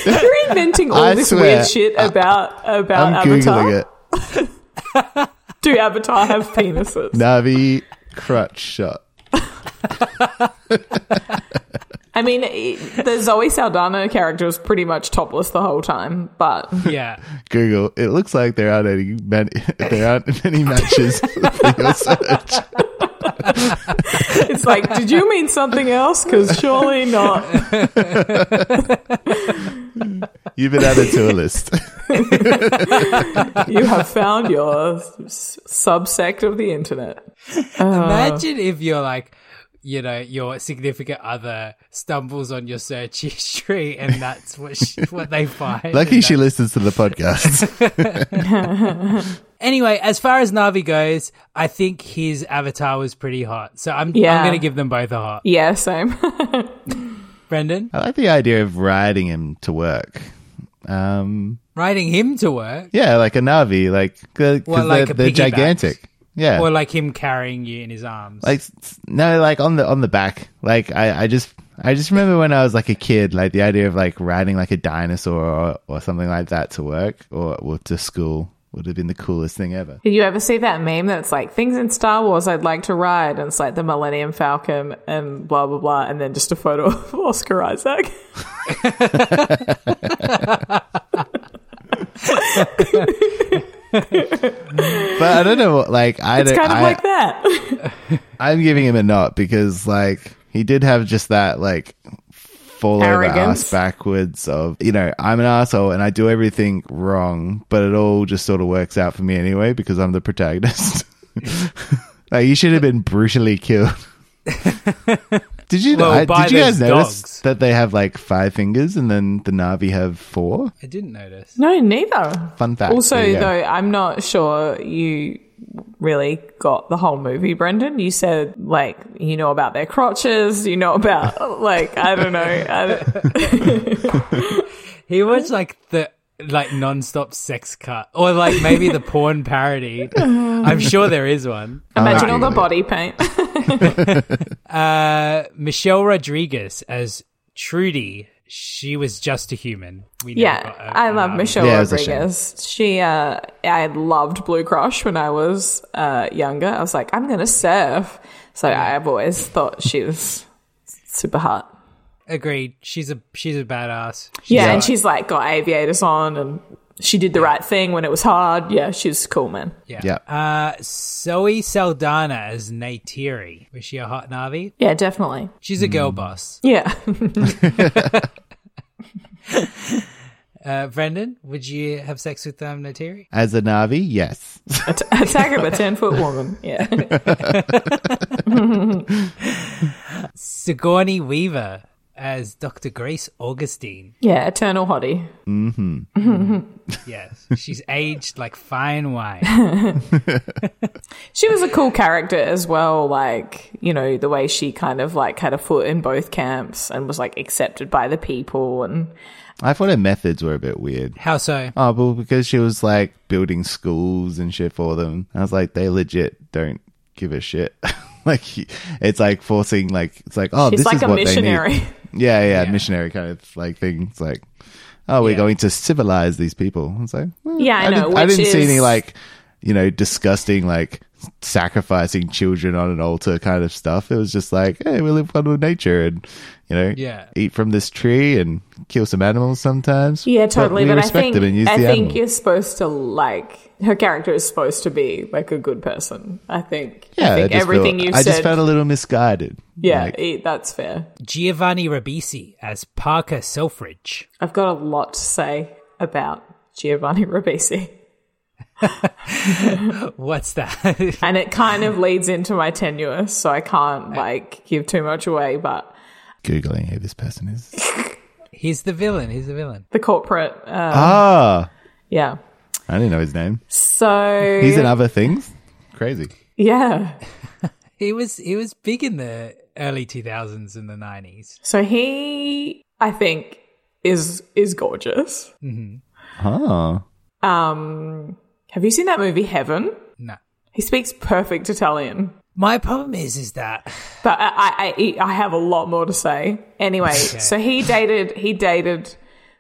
You're inventing all I this swear, weird shit about about I'm Avatar. googling it. [laughs] Do Avatar have penises? Na'vi crotch shot. I mean, the Zoe Saldana character was pretty much topless the whole time, but Yeah. [laughs] Google. It looks like there aren't any many, there aren't many matches for your search. it's like, did you mean something else? Because surely not. You've been added to a list. You have found your s- subsect of the internet. Imagine if you're like, you know, your significant other stumbles on your search history, and that's what sh [laughs] what they find. Lucky she listens to the podcast. [laughs] Anyway, as far as Na'vi goes, I think his avatar was pretty hot. So I'm Yeah. I'm going to give them both a hot. Yeah, same. [laughs] Brendan, I like the idea of riding him to work. Um, riding him to work, yeah, like a Na'vi, like because Well, like they're, they're gigantic. Yeah, or like him carrying you in his arms. like no, like on the on the back. Like I, I just I just remember when I was like a kid, like the idea of like riding like a dinosaur or, or something like that to work or, or to school would have been the coolest thing ever. Did you ever see that meme that's like things in Star Wars I'd like to ride? And it's like the Millennium Falcon and blah, blah, blah. And then just a photo of [laughs] Oscar Isaac. [laughs] [laughs] But I don't know what like I It's don't. kind of I, like that. [laughs] I'm giving him a not because like he did have just that like fall over ass backwards of you know I'm an asshole and I do everything wrong, but it all just sort of works out for me anyway because I'm the protagonist. [laughs] like you should have been brutally killed. [laughs] did you Well, I- did you guys notice dogs. that they have like five fingers and then the Na'vi have four? I didn't notice. no, neither. Fun fact. Also, there go. though, I'm not sure you really got the whole movie, Brendan. You said, like, you know about their crotches, you know about, [laughs] like, I don't know. I don't, [laughs] He was like the like non-stop sex cut, or like maybe the porn parody. [laughs] I'm sure there is one. imagine ah, all the body paint. [laughs] Uh, Michelle Rodriguez as Trudy. She was just a human. We never Yeah, got a- I love um, Michelle Yeah, it was a shame. Rodriguez. She, uh, I loved Blue Crush when I was uh, younger. I was like, I'm gonna surf. So I've always thought she was super hot. Agreed. She's a she's a badass. Yeah, Yeah. and she's like got aviators on, and she did the right thing when it was hard. Yeah, she's cool, man. Yeah. Yeah. Uh, Zoe Saldana as Neytiri. Was she a hot Na'vi? Yeah, definitely. She's a girl boss. Yeah, [laughs] Uh, Brendan, would you have sex with um, Neytiri? As a Na'vi, yes. [laughs] At- attack of a ten foot woman. Yeah, [laughs] Sigourney Weaver as Dr. Grace Augustine. Yeah, eternal hottie. Yes, she's aged like fine wine. [laughs] She was a cool character as well. Like, you know, the way she kind of like had a foot in both camps and was like accepted by the people. And I thought her methods were a bit weird. How so? Oh, well, because she was like building schools and shit for them. I was like, they legit don't give a shit. [laughs] like, it's like forcing, like, it's like, oh, she's this like is a what missionary. they need. [laughs] Yeah, yeah, Yeah. missionary kind of like thing. It's like, oh, we're Yeah. going to civilize these people. It's like, well, Yeah, I know, Didn't, I didn't see any like, you know, disgusting like sacrificing children on an altar kind of stuff. It was just like, hey, we live one with nature and you know, Yeah. eat from this tree and kill some animals sometimes. Yeah, totally. we But, I think them and use I the think animal. you're supposed to like her character is supposed to be like a good person. I think. Yeah, I think just everything you said. I just felt a little misguided. yeah, Like, that's fair. Giovanni Ribisi as Parker Selfridge. I've got a lot to say about Giovanni Ribisi, [laughs] What's that? [laughs] and it kind of leads into my tenure, so I can't like give too much away. But Googling who this person is. [laughs] He's the villain. He's the villain. the corporate, uh, ah, yeah. I didn't know his name. So He's in other things. Crazy. yeah. He was he was big in the early 2000s and the 90s. So he, I think, is is gorgeous. Oh. Um, have you seen that movie Heaven? No. He speaks perfect Italian. My problem is is that [laughs] But I, I, I, I have a lot more to say. Anyway, so he dated, he dated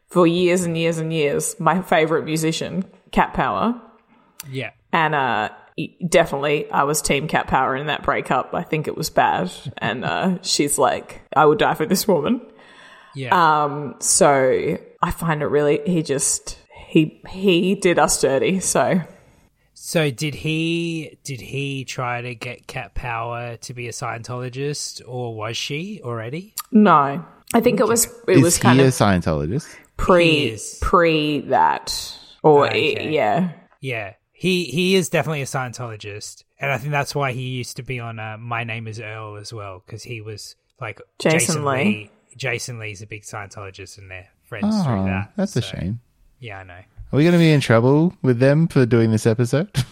for years and years and years my favorite musician, Cat Power, yeah. and uh, definitely I was Team Cat Power in that breakup. I think it was bad, [laughs] and uh, she's like, I would die for this woman. Yeah. Um, so I find it really, he just he he did us dirty. So so did he did he try to get Cat Power to be a Scientologist or was she already? no, I think it was it is was he kind a of Scientologist? He pre pre that or Okay. yeah. Yeah. He he is definitely a Scientologist, and I think that's why he used to be on uh, My Name Is Earl as well, because he was like Jason Lee. Jason Lee's a big Scientologist, and they're friends through Oh, that. that's a shame. Yeah, I know. Are we going to be in trouble with them for doing this episode? [laughs]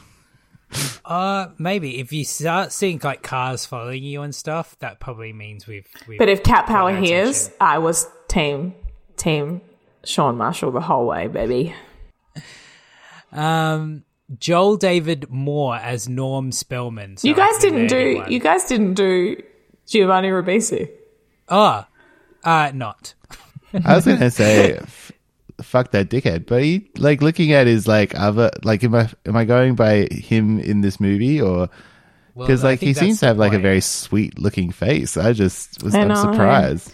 Uh, maybe if you start seeing like cars following you and stuff, that probably means we've. we've But if Cat Power hears. I was team team Chan Marshall the whole way, baby. um, Joel David Moore as Norm Spellman. you guys didn't do one. you guys didn't do Giovanni Ribisi. Oh, uh, not. I was going to say, f- [laughs] fuck that dickhead. But he, like, looking at his, like, other, like, am I, am I going by him in this movie or, because, I like, he seems to have, the like, a very sweet looking face. I just was, I I'm know. surprised.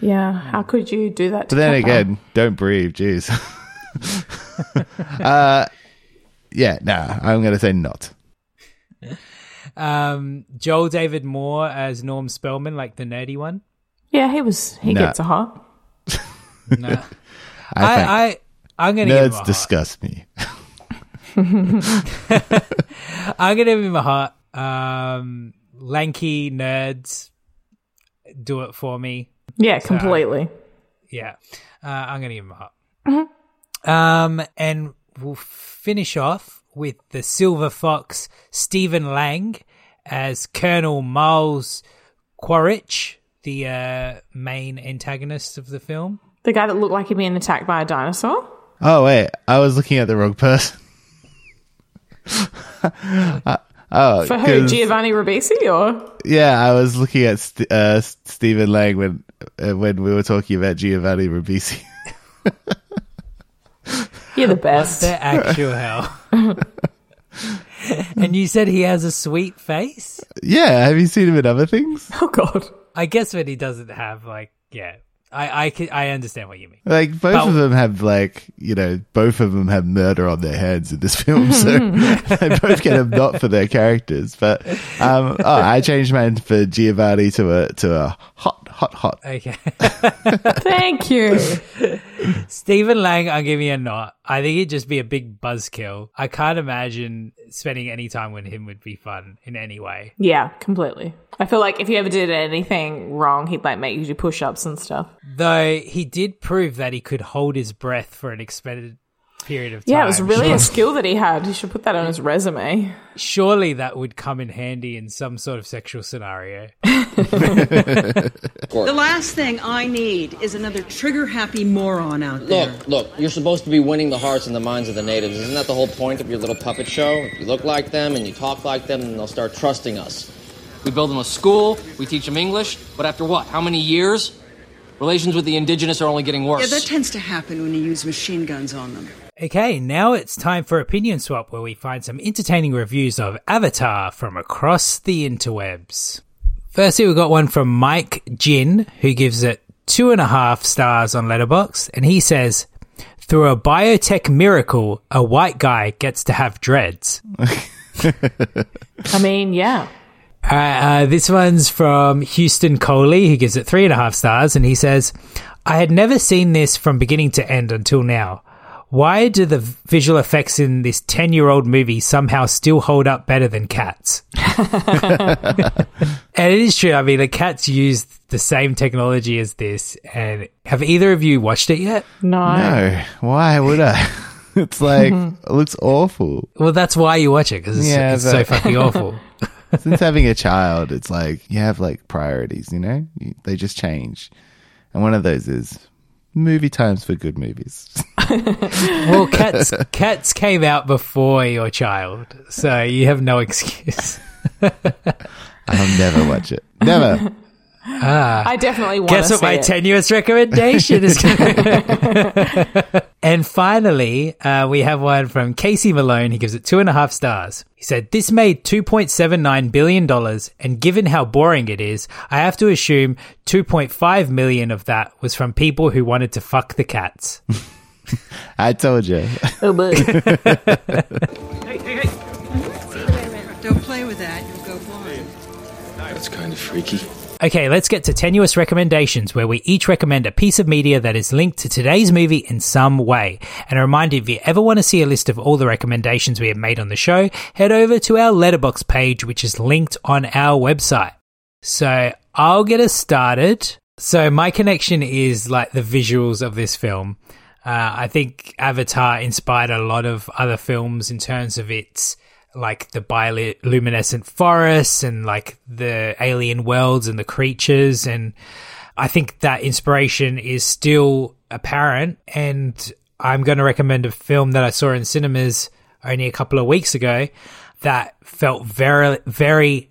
Yeah, how could you do that? To But then Cat Power? again, don't breathe, jeez. [laughs] uh, yeah, nah, I'm going to say not. Um, Joel David Moore as Norm Spellman, like the nerdy one. yeah, he was he Nah. gets a heart. [laughs] No, I, think I, I, I'm gonna give him a nerds heart. disgust me. [laughs] I'm gonna give him a heart. Um, lanky nerds, do it for me. Yeah, completely. Yeah, uh, I'm gonna give him a heart. Um, and we'll finish off with the Silver Fox, Stephen Lang as Colonel Miles Quaritch, the uh, main antagonist of the film. The guy that looked like he'd been attacked by a dinosaur. Oh, wait, I was looking at the wrong person. [laughs] Uh, oh, For who? Giovanni Ribisi or Yeah, I was looking at St- uh, Stephen Lang when uh, when we were talking about Giovanni Ribisi. [laughs] you're the best. The actual hell. [laughs] and you said he has a sweet face? yeah, have you seen him in other things? oh god. I guess when he doesn't have like yeah. I I, can, I understand what you mean. Like both But- of them have like you know both of them have murder on their heads in this film, so [laughs] [laughs] they both get a not for their characters. But um, oh, I changed mine for Giovanni to a to a hot hot hot. Okay. [laughs] Thank you. Stephen Lang, I'll give you a nod. I think it'd just be a big buzzkill. I can't imagine spending any time with him would be fun in any way. Yeah, completely. I feel like if you ever did anything wrong, he'd like make you do push ups and stuff. Though he did prove that he could hold his breath for an extended period of time. Yeah, it was really a skill that he had. He should put that on his resume. Surely that would come in handy in some sort of sexual scenario. [laughs] The last thing I need is another trigger happy moron out there. Look, look, you're supposed to be winning the hearts and the minds of the natives. Isn't that the whole point of your little puppet show? If you look like them and you talk like them, then they'll start trusting us. We build them a school, we teach them English, but after what? How many years? Relations with the indigenous are only getting worse. Yeah, worse. that tends to happen when you use machine guns on them. Okay, now it's time for Opinion Swap, where we find some entertaining reviews of Avatar from across the interwebs. Firstly, we've got one from Mike Jin, who gives it two and a half stars on Letterboxd, and he says, "Through a biotech miracle, a white guy gets to have dreads." I mean, yeah. Uh, uh, this one's from Houston Coley, who gives it three and a half stars, and he says, I had never seen this from beginning to end until now. Why do the visual effects in this 10 year old movie somehow still hold up better than cats? [laughs] and it is true. I mean, the cats used the same technology as this. And have either of you watched it yet? No. No, why would I? [laughs] It's like it looks awful. Well, that's why you watch it because it's, Yeah, it's so fucking awful. [laughs] Since having a child, it's like you have like priorities. You know, you, they just change, and one of those is movie times for good movies. [laughs] well, cats cats came out before your child, so you have no excuse. [laughs] I'll never watch it. Never. I definitely want to Guess see what my it. tenuous recommendation is going [laughs] to And finally, uh, we have one from Casey Malone. He gives it two and a half stars. He said, This made $2.79 billion, and given how boring it is, I have to assume 2.5 million of that was from people who wanted to fuck the cats. [laughs] I told you. Oh, boy. [laughs] Don't play with that, you'll go blind. That's kind of freaky. Okay, let's get to tenuous recommendations where we each recommend a piece of media that is linked to today's movie in some way. And a reminder, if you ever want to see a list of all the recommendations we have made on the show, head over to our Letterboxd page, which is linked on our website. So I'll get us started. So my connection is like the visuals of this film. Uh, I think Avatar inspired a lot of other films in terms of its like the bioluminescent forests and like the alien worlds and the creatures. And I think that inspiration is still apparent. And I'm going to recommend a film that I saw in cinemas only a couple of weeks ago that felt very very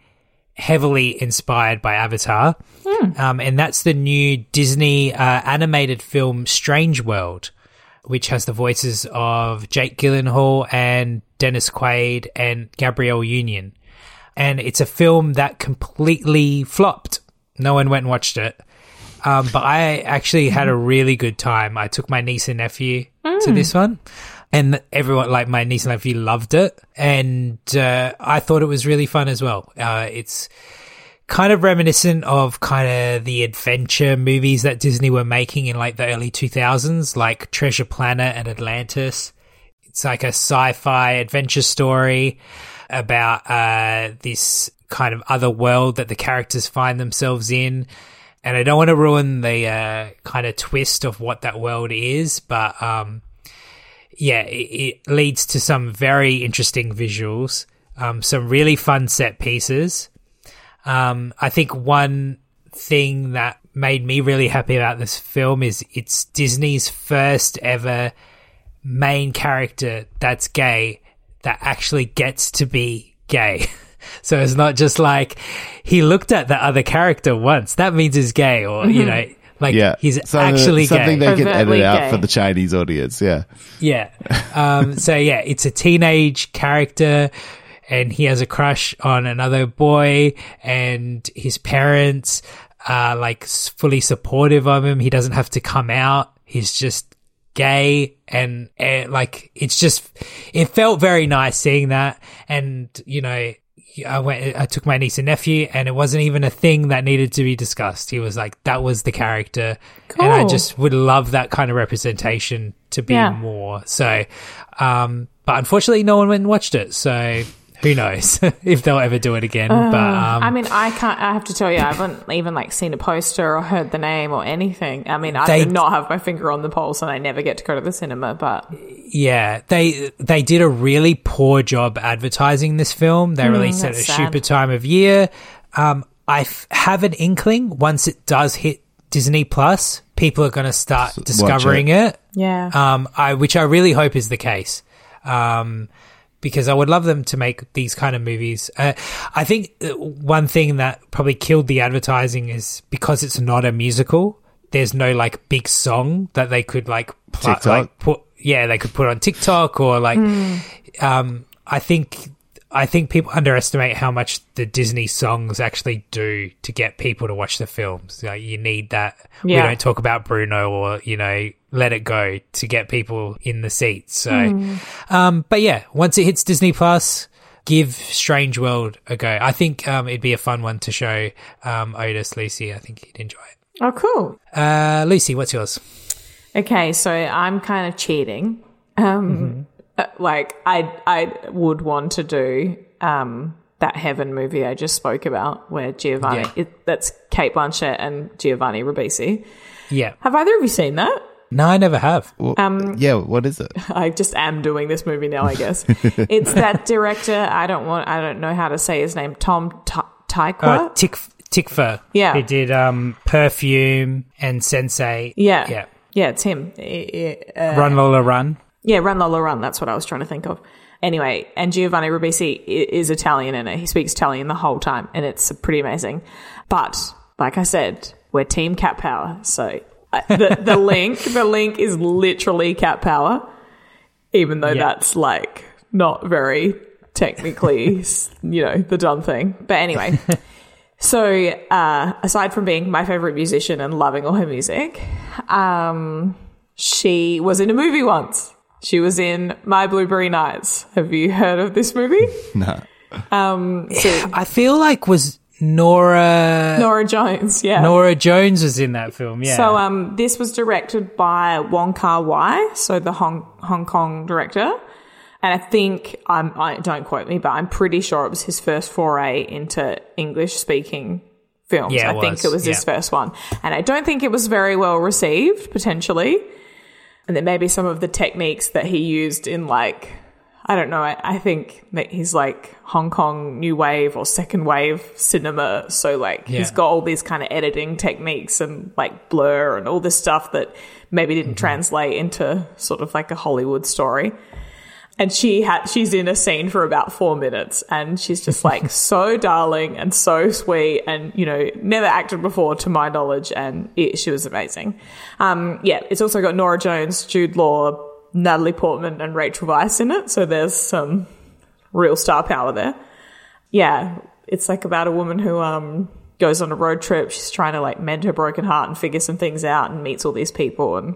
heavily inspired by Avatar. Um, and that's the new Disney uh, animated film Strange World, which has the voices of Jake Gyllenhaal and Dennis Quaid and Gabrielle Union. And it's a film that completely flopped. No one went and watched it. Um, but I actually had a really good time. I took my niece and nephew to this one. And everyone, like my niece and nephew, loved it. And uh, I thought it was really fun as well. Uh, it's kind of reminiscent of kind of the adventure movies that Disney were making in like the early 2000s, like Treasure Planet and Atlantis. It's like a sci-fi adventure story about uh, this kind of other world that the characters find themselves in. And I don't want to ruin the uh, kind of twist of what that world is, but um, yeah, it, it leads to some very interesting visuals, um, some really fun set pieces. Um, I think one thing that made me really happy about this film is it's Disney's first ever main character that's gay that actually gets to be gay. [laughs] So it's not just like he looked at the other character once. That means he's gay, or you know, like Yeah. he's Something- actually something gay. they can edit Overtly out for the Chinese audience. Yeah. Yeah. Um, so yeah, it's a teenage character and he has a crush on another boy and his parents are like fully supportive of him. He doesn't have to come out. He's just gay and, uh, like it's just, it felt very nice seeing that. And, you know, I went, I took my niece and nephew, and it wasn't even a thing that needed to be discussed. He was like, that was the character, and I just would love that kind of representation to be Yeah. more. So, um, but unfortunately, no one went and watched it. So who knows [laughs] if they'll ever do it again? but um, I mean, I can't. I have to tell you, I haven't even like seen a poster or heard the name or anything. I mean, I They- do not have my finger on the pulse, and I never get to go to the cinema. But Yeah, they they did a really poor job advertising this film. They released it at a sad. super time of year. Um, I f- have an inkling once it does hit Disney Plus, people are going to start watch discovering it. yeah, Um, I which I really hope is the case. Um, because I would love them to make these kind of movies. Uh, I think uh, one thing that probably killed the advertising is because it's not a musical. There's no like big song that they could like pl- like put. Yeah, they could put on TikTok or like. Um, I think I think people underestimate how much the Disney songs actually do to get people to watch the films. Like you need that. We don't talk about Bruno or you know Let It Go to get people in the seats. So, um, but yeah, once it hits Disney Plus, give Strange World a go. I think um, it'd be a fun one to show um, Otis Lucy. I think he'd enjoy it. oh, cool. Uh, Lucy, what's yours? Okay, so I'm kind of cheating. Um, uh, [laughs] like I, I would want to do um that Heaven movie I just spoke about, where Giovanni. Yeah. It, that's Cate Blanchett and Giovanni Ribisi. Yeah, Have either of you seen that? no, I never have. Well, Um, yeah, what is it? [laughs] I just am doing this movie now, I guess. [laughs] it's that director. I don't want. I don't know how to say his name. Tom Ta- Tykwer. Uh, Tick Tickfer. Yeah. he did um, Perfume and Sense8. yeah, yeah. yeah. It's him. I- I- uh, Run Lola Run. Yeah, Run Lola Run. That's what I was trying to think of. Anyway, and Giovanni Ribisi is Italian in it. He speaks Italian the whole time, and it's pretty amazing. But like I said, we're Team Cat Power, so the the [laughs] link the link is literally Cat Power, even though Yeah. that's like not very technically, you know, the done thing. But anyway. [laughs] So, uh, aside from being my favorite musician and loving all her music, um, she was in a movie once. She was in My Blueberry Nights. Have you heard of this movie? [laughs] No. Um, so I feel like was Norah Norah Jones, yeah. Norah Jones was in that film. Yeah. So, um, this was directed by Wong Kar Wai, so the Hong Hong Kong director, and I think I'm I don't quote me, but I'm pretty sure it was his first foray into English speaking films. Yeah, it I think it was his first one, and I don't think it was very well received potentially. And then maybe some of the techniques that he used in like I don't know. I, I think that he's like Hong Kong new wave or second wave cinema. So like he's got all these kind of editing techniques and like blur and all this stuff that maybe didn't mm-hmm. translate into sort of like a Hollywood story. And she had she's in a scene for about four minutes and she's just like [laughs] so darling and so sweet and you know never acted before to my knowledge and it, she was amazing. Um, yeah, it's also got Norah Jones, Jude Law, Natalie Portman, and Rachel Weisz in it. So there's some real star power there. Yeah, it's like about a woman who um goes on a road trip. She's trying to like mend her broken heart and figure some things out and meets all these people and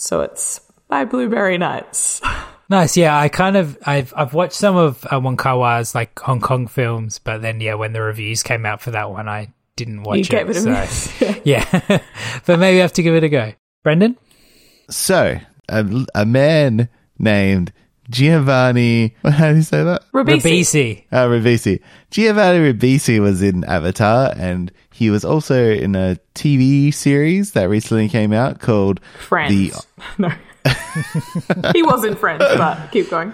so it's by Blueberry Nights. [laughs] nice. Yeah, I kind of I've I've watched some of uh, Wong Kar Wai's like Hong Kong films, but then yeah, when the reviews came out for that one, I didn't watch you it. gave it a so- miss. [laughs] yeah, [laughs] but maybe I have to give it a go. Brendan. So, a, a man named Giovanni. [laughs] How do you say that? Ribisi. Ribisi. Uh, Ribisi. Giovanni Ribisi was in Avatar, and he was also in a TV series that recently came out called Friends. The no. [laughs] he wasn't French, but keep going.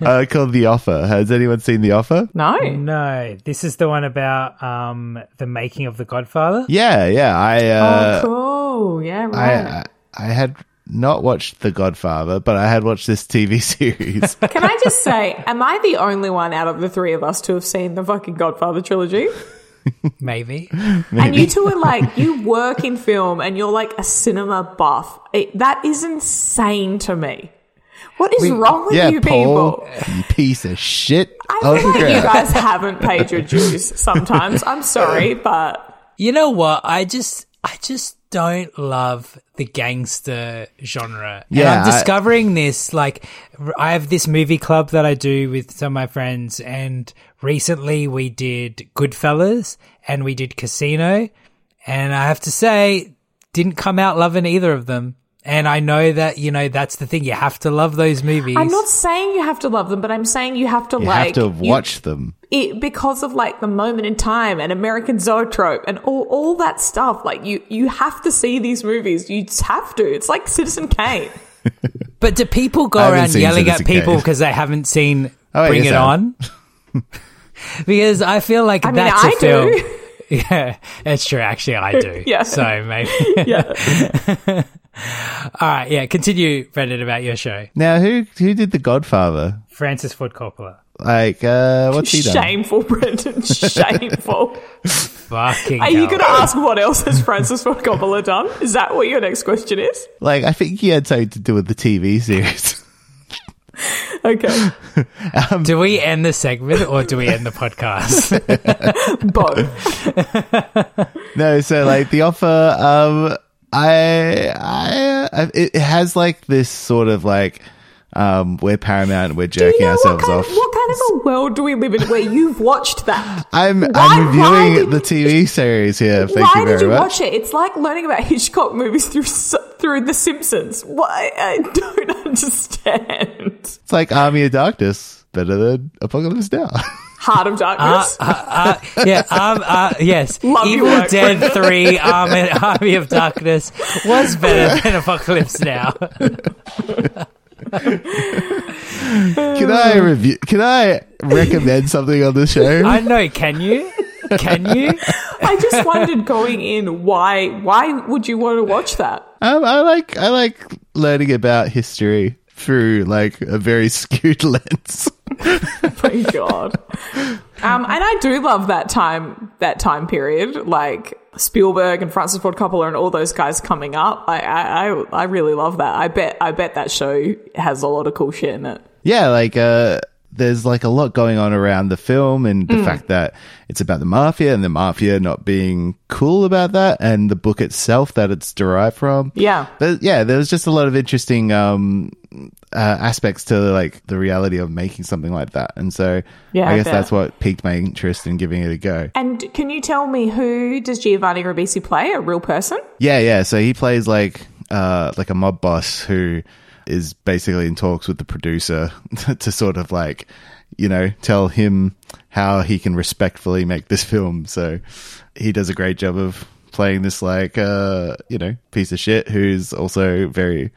uh, called The Offer. Has anyone seen The Offer? No. No, this is the one about um the making of the Godfather. Yeah, yeah. I uh, oh, cool. Yeah, I, right. I I had not watched The Godfather, but I had watched this TV [laughs] series. Can I just say, am I the only one out of the three of us to have seen the fucking Godfather trilogy? Maybe. And you two are like, you work in film and you're like a cinema buff. It, that is insane to me. What is wrong with yeah, you Paul, people? you piece of shit. I Oh, feel like you guys haven't paid your dues sometimes. I'm sorry, but [laughs] You know what? I just I just don't love the gangster genre. And Yeah, I'm I- discovering this. Like, I have this movie club that I do with some of my friends, and recently we did Goodfellas and we did Casino, and I have to say, didn't come out loving either of them. And I know that you know that's the thing. You have to love those movies. I'm not saying you have to love them, but I'm saying you have to You like have to you- watch them. it because of like the moment in time and American Zoetrope and all, all that stuff. Like you, you have to see these movies. You just have to. It's like Citizen Kane. [laughs] But do people go around seen yelling at people because they haven't seen Oh, Bring guess It On? [laughs] because I feel like I mean, that's a I film. do. [laughs] Yeah, it's true. Actually, I do. Yeah. So maybe. yeah. All right. Yeah. Continue, Brendan, about your show. Now, who who did The Godfather? Francis Ford Coppola. Like, uh, what's he done? Shameful, Brendan. [laughs] Shameful. Fucking. Are you going to ask what else has Francis Ford Coppola done? Is that what your next question is? Like, I think he had something to do with the TV series. [laughs] Okay. Do we end the segment or do we end the podcast? [laughs] Both. no, so like the offer, um, I, I, I, it has like this sort of like, um, we're Paramount, we're Do you jerking know what ourselves kind, off. Of, what kind of a world do we live in where you've watched that? [laughs] I'm, Why- I'm reviewing did- the TV series here. Thank Why you did you much. watch it? It's like learning about [laughs] Hitchcock movies through through The Simpsons. Why? I don't [laughs] understand. It's like Army of Darkness, better than Apocalypse Now. Heart of Uh, Darkness. uh, uh, yeah, um, uh, yes. [laughs] Love Evil work, Dead [laughs] 3 Army, [laughs] Army of Darkness was better than Apocalypse Now. can I review? Can I recommend something on the show? I know, can you? Can you? I just wondered going in why why would you want to watch that? Um, I like I like learning about history through like a very [laughs] skewed lens. [laughs] My God. Um, and I do love that time that time period, like Spielberg and Francis Ford Coppola and all those guys coming up. I I, I, I really love that. I bet I bet that show has a lot of cool shit in it. yeah, like uh, there's like a lot going on around the film, and the Mm. fact that it's about the mafia and the mafia not being cool about that, and the book itself that it's derived from. Yeah. But yeah, there was just a lot of interesting um, uh, aspects to like the reality of making something like that, and so Yeah, I I guess bet. that's what piqued my interest in giving it a go. And can you tell me who does Giovanni Ribisi play? A real person? Yeah, yeah. So he plays like uh like a mob boss who is basically in talks with the producer [laughs] to sort of like you know tell him how he can respectfully make this [laughs] film. So he does a great job of playing this like uh you know piece of shit who's also very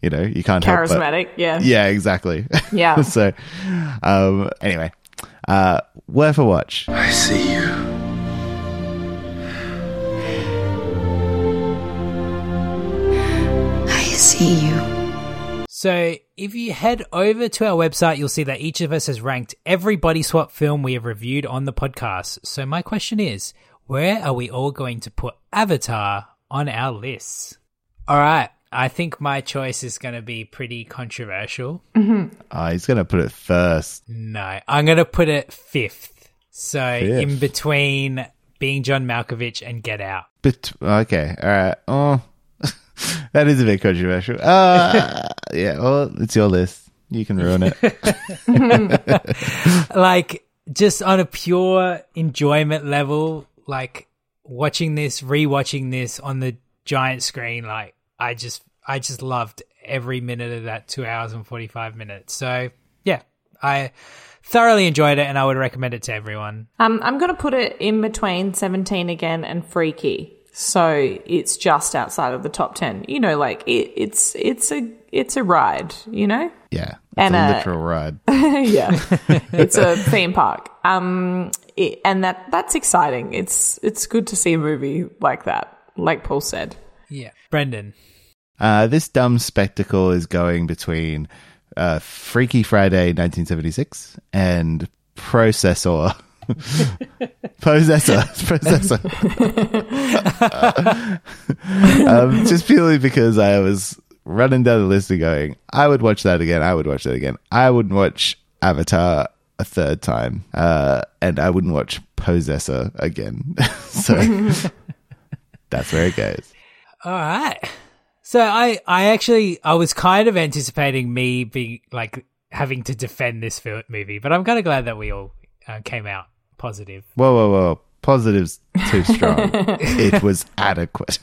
you know you can't help but- Charismatic, yeah. yeah exactly [laughs] Yeah. so um anyway uh worth a watch I see you. I see you. So, if you head over to our website, you'll see that each of us has ranked every body swap film we have reviewed on the podcast. So, my question is where are we all going to put Avatar on our lists? All right. I think my choice is going to be pretty controversial. oh he's gonna put it first No, I'm going to put it fifth. So, Fifth. in between being John Malkovich and Get Out. But okay, all right. Oh, [laughs] that is a bit controversial. Uh, [laughs] yeah. Well, it's your list. You can ruin it. [laughs] like just on a pure enjoyment level, like watching this, rewatching this on the giant screen, like I just I just loved every minute of that two hours and forty five minutes. So yeah, I thoroughly enjoyed it and I would recommend it to everyone. Um, I'm going to put it in between 17 again and Freaky. So it's just outside of the top 10. You know, like it, it's it's a it's a ride, you know? Yeah, it's And, a uh, literal ride. [laughs] yeah. it's a theme park. Um it, and that that's exciting. It's it's good to see a movie like that, like Paul said. Yeah, Brendan. Uh, this dumb spectacle is going between uh, Freaky Friday 1976 and Processor. [laughs] [laughs] Possessor. [laughs] Processor. [laughs] um, just purely because I was running down the list and going, I would watch that again. I would watch that again. I wouldn't watch Avatar a third time. Uh, and I wouldn't watch Possessor again. so that's where it goes. All right. So I, I actually, I was kind of anticipating me being like having to defend this movie, but I'm kind of glad that we all uh, came out positive. Whoa, whoa, whoa! Positives too strong. [laughs] it was adequate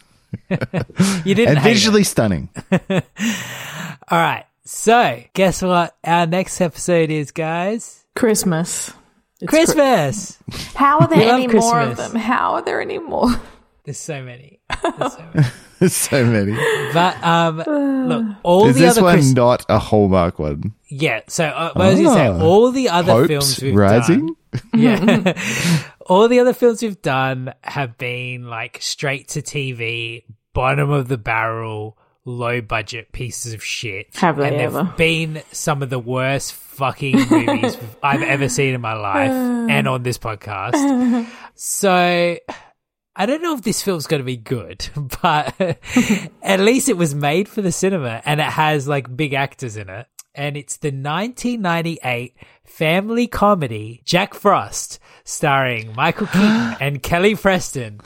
You didn't and hate it. visually stunning. [laughs] All right. So guess what? Our next episode is, guys. Christmas. It's Christmas. How are there We love any more of them? How are there any more? There's so many. There's so many. [laughs] There's [laughs] so many. But um, look, all Is the this other one Christ- not a Hallmark one? yeah. So uh, what I was gonna say, Ah. all the other Hopes films we've rising. done, [laughs] yeah, all the other films we've done have been like straight to TV, bottom of the barrel, low budget pieces of shit. Have they and ever? they've been some of the worst fucking movies [laughs] I've ever seen in my life, [sighs] and on this podcast. So. I don't know if this film's going to be good, [laughs] but at least it was made for the cinema and it has like big actors in it. And it's the 1998 family comedy Jack Frost, starring Michael Keaton [gasps] and Kelly Preston,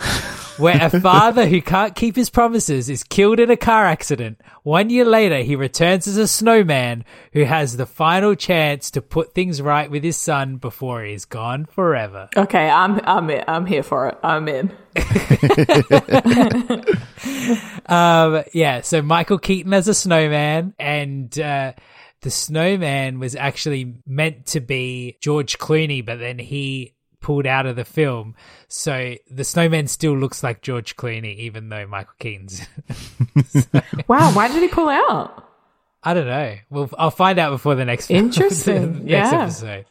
where a [laughs] father who can't keep his promises is killed in a car accident. One year later, he returns as a snowman who has the final chance to put things right with his son before he is gone forever. Okay, I'm I'm in, I'm here for it. I'm in. [laughs] [laughs] Um, yeah, so Michael Keaton as a snowman, and uh, the snowman was actually meant to be George Clooney, but then he pulled out of the film. So the snowman still looks like George Clooney, even though Michael Keaton's. [laughs] Wow, why did he pull out? I don't know. Well, I'll find out before the next Interesting, [laughs] the next yeah. episode.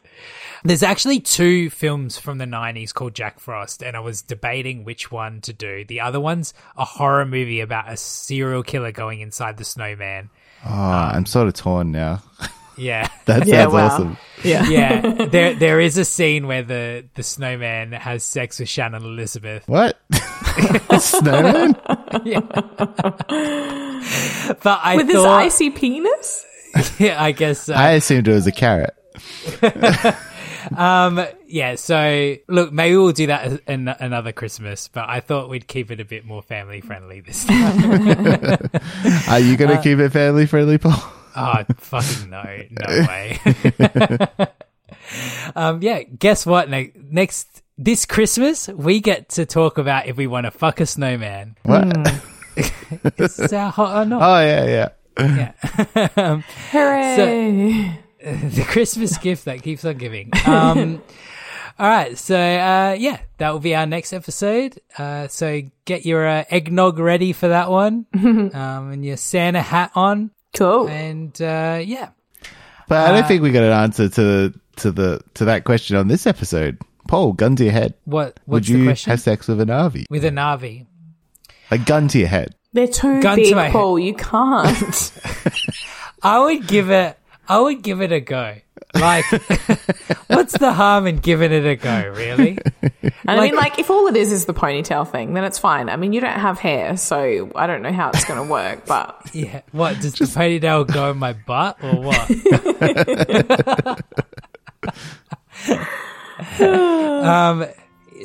There's actually two films from the 90s called Jack Frost, and I was debating which one to do. The other one's a horror movie about a serial killer going inside the snowman. Oh, I'm sort of torn now. [laughs] Yeah. [laughs] That Yeah, sounds wow. awesome. Yeah. yeah. [laughs] There there is a scene where the, the snowman has sex with Shannon Elizabeth. What? [laughs] Snowman? But I With his icy penis? yeah, I guess so. I assumed it was a carrot. Um, yeah, so look, maybe we'll do that an- another Christmas, but I thought we'd keep it a bit more family friendly this time. Are you going to Uh, keep it family friendly, Paul? Oh, [laughs] fucking no, no [laughs] way. [laughs] um, yeah, guess what? Ne- next, this Christmas, we get to talk about if we want to fuck a snowman. What? Is that hot or not? Oh, yeah, yeah. Yeah. um, Hooray! the Christmas gift that keeps on giving. Um, all right, so uh, yeah, that will be our next episode. Uh, so get your uh, eggnog ready for that one, um, and your Santa hat on, Cool. and uh, yeah, But I don't think we got an answer to the to the to that question on this episode. Paul, gun to your head. what Would you the question? have sex with a Na'vi? With a Na'vi, A gun to your head. They're too Gun to big, my head. Paul. You can't. [laughs] I would give it. I would give it a go. Like, [laughs] what's the harm in giving it a go? Really? And I mean, like, if all it is is the ponytail thing, then it's fine. I mean, you don't have hair, so I don't know how it's going to work, but [laughs] Yeah. What does the ponytail go in my butt or what? [laughs] um,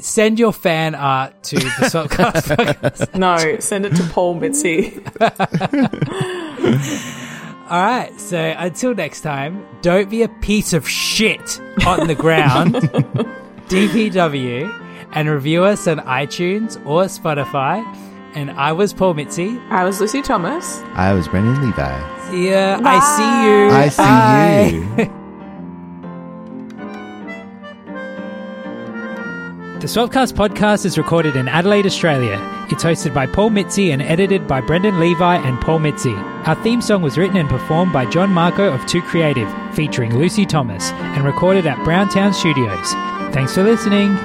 send your fan art to the Swapcast podcast. no, send it to Paul Mitzi. All right. So until next time, don't be a piece of shit on the ground. [laughs] DPW and review us on iTunes or Spotify. And I was Paul Mitzi. I was Lucy Thomas. I was Brendan Levi. Yeah, I see you. I see Bye. you. [laughs] The Swapcast podcast is recorded in Adelaide, Australia. It's hosted by Paul Mitzi and edited by Brendan Levi and Paul Mitzi. Our theme song was written and performed by Jon Marco of Too Creative, featuring Lucy Thomas, and recorded at Brown Town Studios. Thanks for listening.